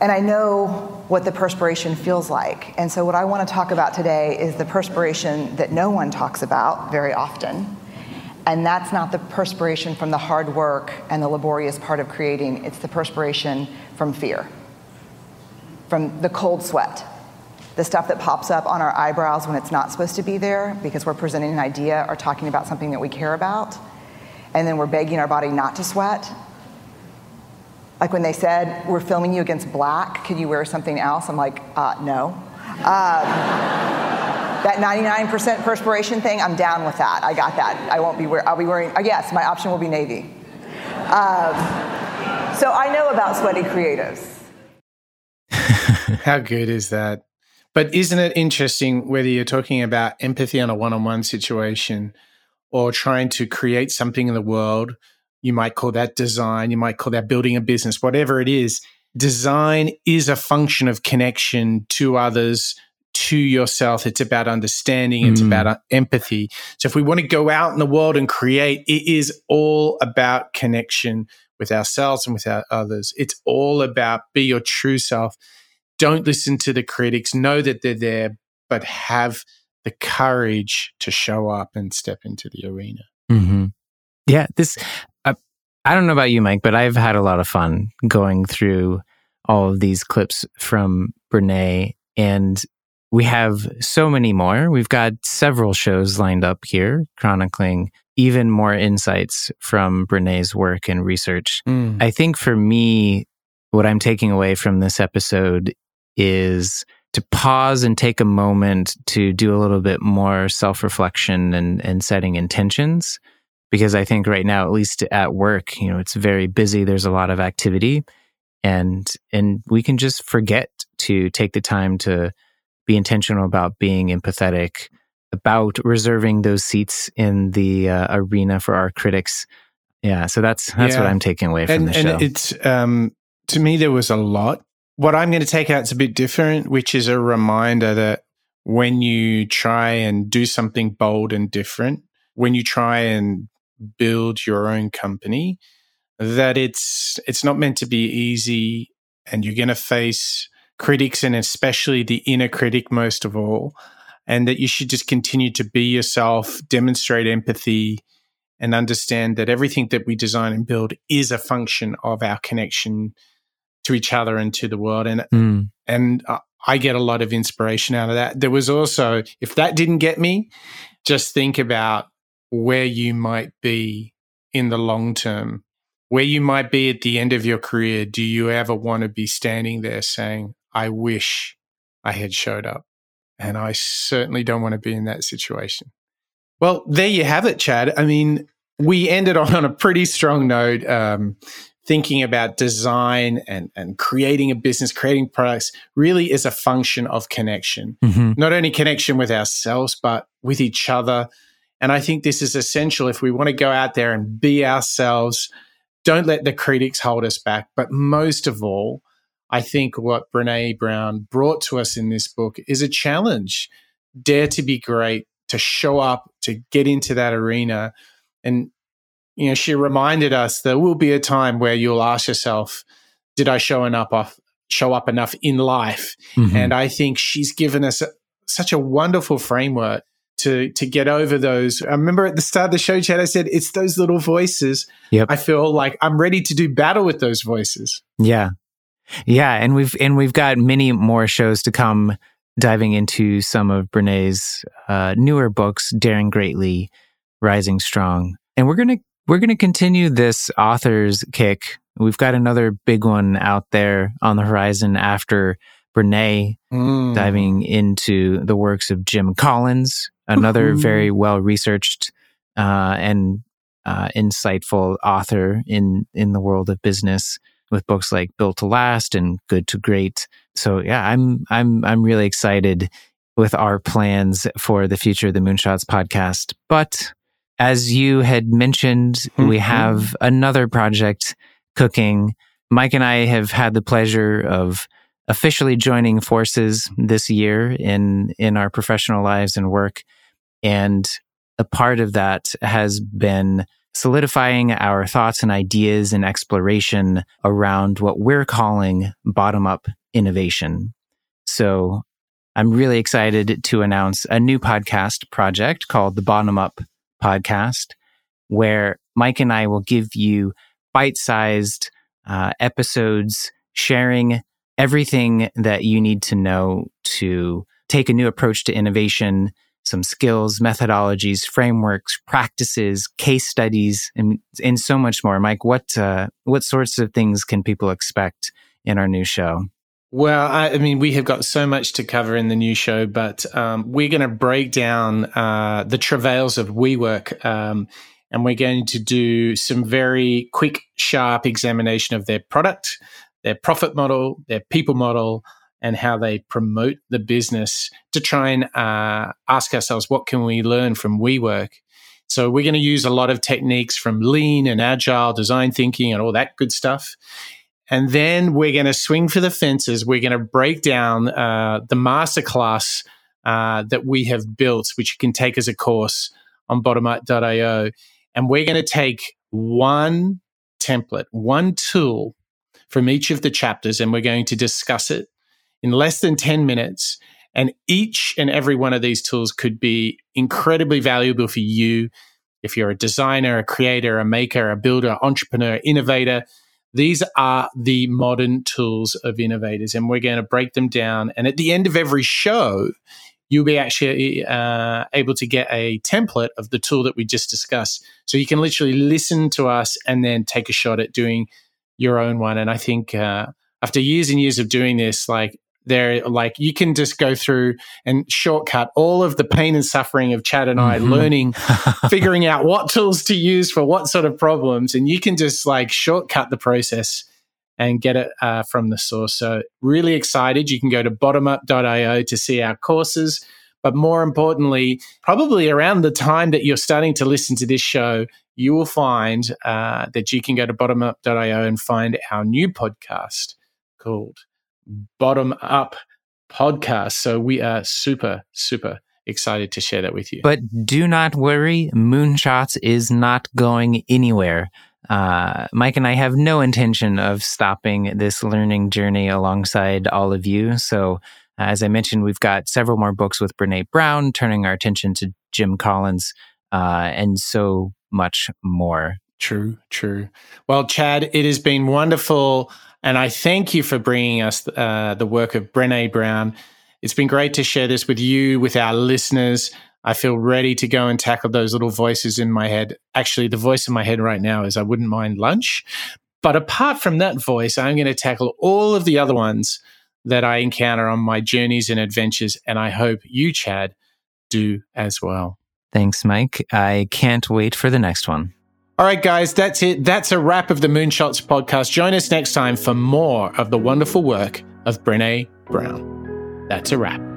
And I know what the perspiration feels like. And so, what I want to talk about today is the perspiration that no one talks about very often. And that's not the perspiration from the hard work and the laborious part of creating, it's the perspiration from fear, from the cold sweat the stuff that pops up on our eyebrows when it's not supposed to be there because we're presenting an idea or talking about something that we care about, and then we're begging our body not to sweat. Like when they said, We're filming you against black, can you wear something else? I'm like, uh, No. Um, <laughs> that 99% perspiration thing, I'm down with that. I got that. I won't be wearing, I'll be wearing, uh, yes, my option will be navy. Um, so I know about sweaty creatives. <laughs> How good is that? But isn't it interesting whether you're talking about empathy on a one on one situation or trying to create something in the world? You might call that design, you might call that building a business, whatever it is. Design is a function of connection to others, to yourself. It's about understanding, it's mm. about uh, empathy. So if we want to go out in the world and create, it is all about connection with ourselves and with our others. It's all about be your true self don't listen to the critics, know that they're there, but have the courage to show up and step into the arena. Mm-hmm. Yeah, this, uh, I don't know about you, Mike, but I've had a lot of fun going through all of these clips from Brene. And we have so many more. We've got several shows lined up here chronicling even more insights from Brene's work and research. Mm. I think for me, what I'm taking away from this episode is to pause and take a moment to do a little bit more self reflection and, and setting intentions. Because I think right now, at least at work, you know, it's very busy. There's a lot of activity and, and we can just forget to take the time to be intentional about being empathetic, about reserving those seats in the uh, arena for our critics. Yeah. So that's, that's yeah. what I'm taking away from and, the show. And it's, um, to me, there was a lot what I'm going to take out is a bit different, which is a reminder that when you try and do something bold and different, when you try and build your own company, that it's it's not meant to be easy and you're going to face critics and especially the inner critic most of all and that you should just continue to be yourself, demonstrate empathy and understand that everything that we design and build is a function of our connection to each other and to the world. And mm. and uh, I get a lot of inspiration out of that. There was also, if that didn't get me, just think about where you might be in the long term, where you might be at the end of your career. Do you ever want to be standing there saying, I wish I had showed up? And I certainly don't want to be in that situation. Well, there you have it, Chad. I mean, we ended on a pretty strong note. Um, thinking about design and, and creating a business, creating products really is a function of connection. Mm-hmm. Not only connection with ourselves, but with each other And I think this is essential if we want to go out there and be ourselves. Don't let the critics hold us back. But most of all, I think what Brene Brown brought to us in this book is a challenge. Dare to be great, to show up, to get into that arena. And, you know, she reminded us there will be a time where you'll ask yourself, did I show enough off, show up enough in life? Mm-hmm. And I think she's given us a, such a wonderful framework to to get over those. I remember at the start of the show, Chad, I said it's those little voices. Yep. I feel like I'm ready to do battle with those voices. Yeah. Yeah. And we've and we've got many more shows to come diving into some of Brene's uh, newer books, Daring Greatly, Rising Strong. And we're gonna we're gonna continue this author's kick. We've got another big one out there on the horizon after Brene mm. diving into the works of Jim Collins, another very well researched uh, and uh, insightful author in in the world of business with books like Built to Last and Good to Great. So yeah, I'm I'm I'm really excited with our plans for the future of the Moonshots podcast. But as you had mentioned, mm-hmm. we have another project cooking. Mike and I have had the pleasure of officially joining forces this year in in our professional lives and work and a part of that has been solidifying our thoughts and ideas and exploration around what we're calling bottom up innovation. So I'm really excited to announce a new podcast project called the Bottom Up Podcast, where Mike and I will give you bite sized uh, episodes sharing everything that you need to know to take a new approach to innovation, some skills, methodologies, frameworks, practices, case studies, and, and so much more. Mike, what uh, what sorts of things can people expect in our new show? Well, I, I, mean, we have got so much to cover in the new show, but um, we're going to break down uh, the travails of WeWork. Um, and we're going to do some very quick, sharp examination of their product, their profit model, their people model, and how they promote the business to try and uh, ask ourselves what can we learn from WeWork. So we're going to use a lot of techniques from lean and agile design thinking and all that good stuff. And then we're going to swing for the fences. We're going to break down uh, the masterclass uh, that we have built, which you can take as a course on bottomup.io. And we're going to take one template, one tool from each of the chapters, and we're going to discuss it in less than 10 minutes. And each and every one of these tools could be incredibly valuable for you if you're a designer, a creator, a maker, a builder, entrepreneur, innovator. These are the modern tools of innovators, and we're going to break them down. And at the end of every show, you'll be actually uh, able to get a template of the tool that we just discussed. So you can literally listen to us and then take a shot at doing your own one. And I think uh, after years and years of doing this, like they're like you can just go through and shortcut all of the pain and suffering of Chad and I mm-hmm. learning, <laughs> figuring out what tools to use for what sort of problems, and you can just like shortcut the process and get it uh, from the source. So really excited. You can go to bottomup.io to see our courses. But more importantly, probably around the time that you're starting to listen to this show, you will find uh, that you can go to bottomup.io and find our new podcast called Bottom Up Podcast. So we are super, super excited to share that with you. But do not worry, Moonshots is not going anywhere. Uh, Mike and I have no intention of stopping this learning journey alongside all of you. So, uh, as I mentioned, we've got several more books with Brene Brown, turning our attention to Jim Collins, uh, and so much more. True, true. Well, Chad, it has been wonderful. And I thank you for bringing us uh, the work of Brene Brown. It's been great to share this with you, with our listeners. I feel ready to go and tackle those little voices in my head. Actually, the voice in my head right now is I wouldn't mind lunch. But apart from that voice, I'm going to tackle all of the other ones that I encounter on my journeys and adventures. And I hope you, Chad, do as well. Thanks, Mike. I can't wait for the next one. All right, guys, that's it. That's a wrap of the Moonshots podcast. Join us next time for more of the wonderful work of Brene Brown. That's a wrap.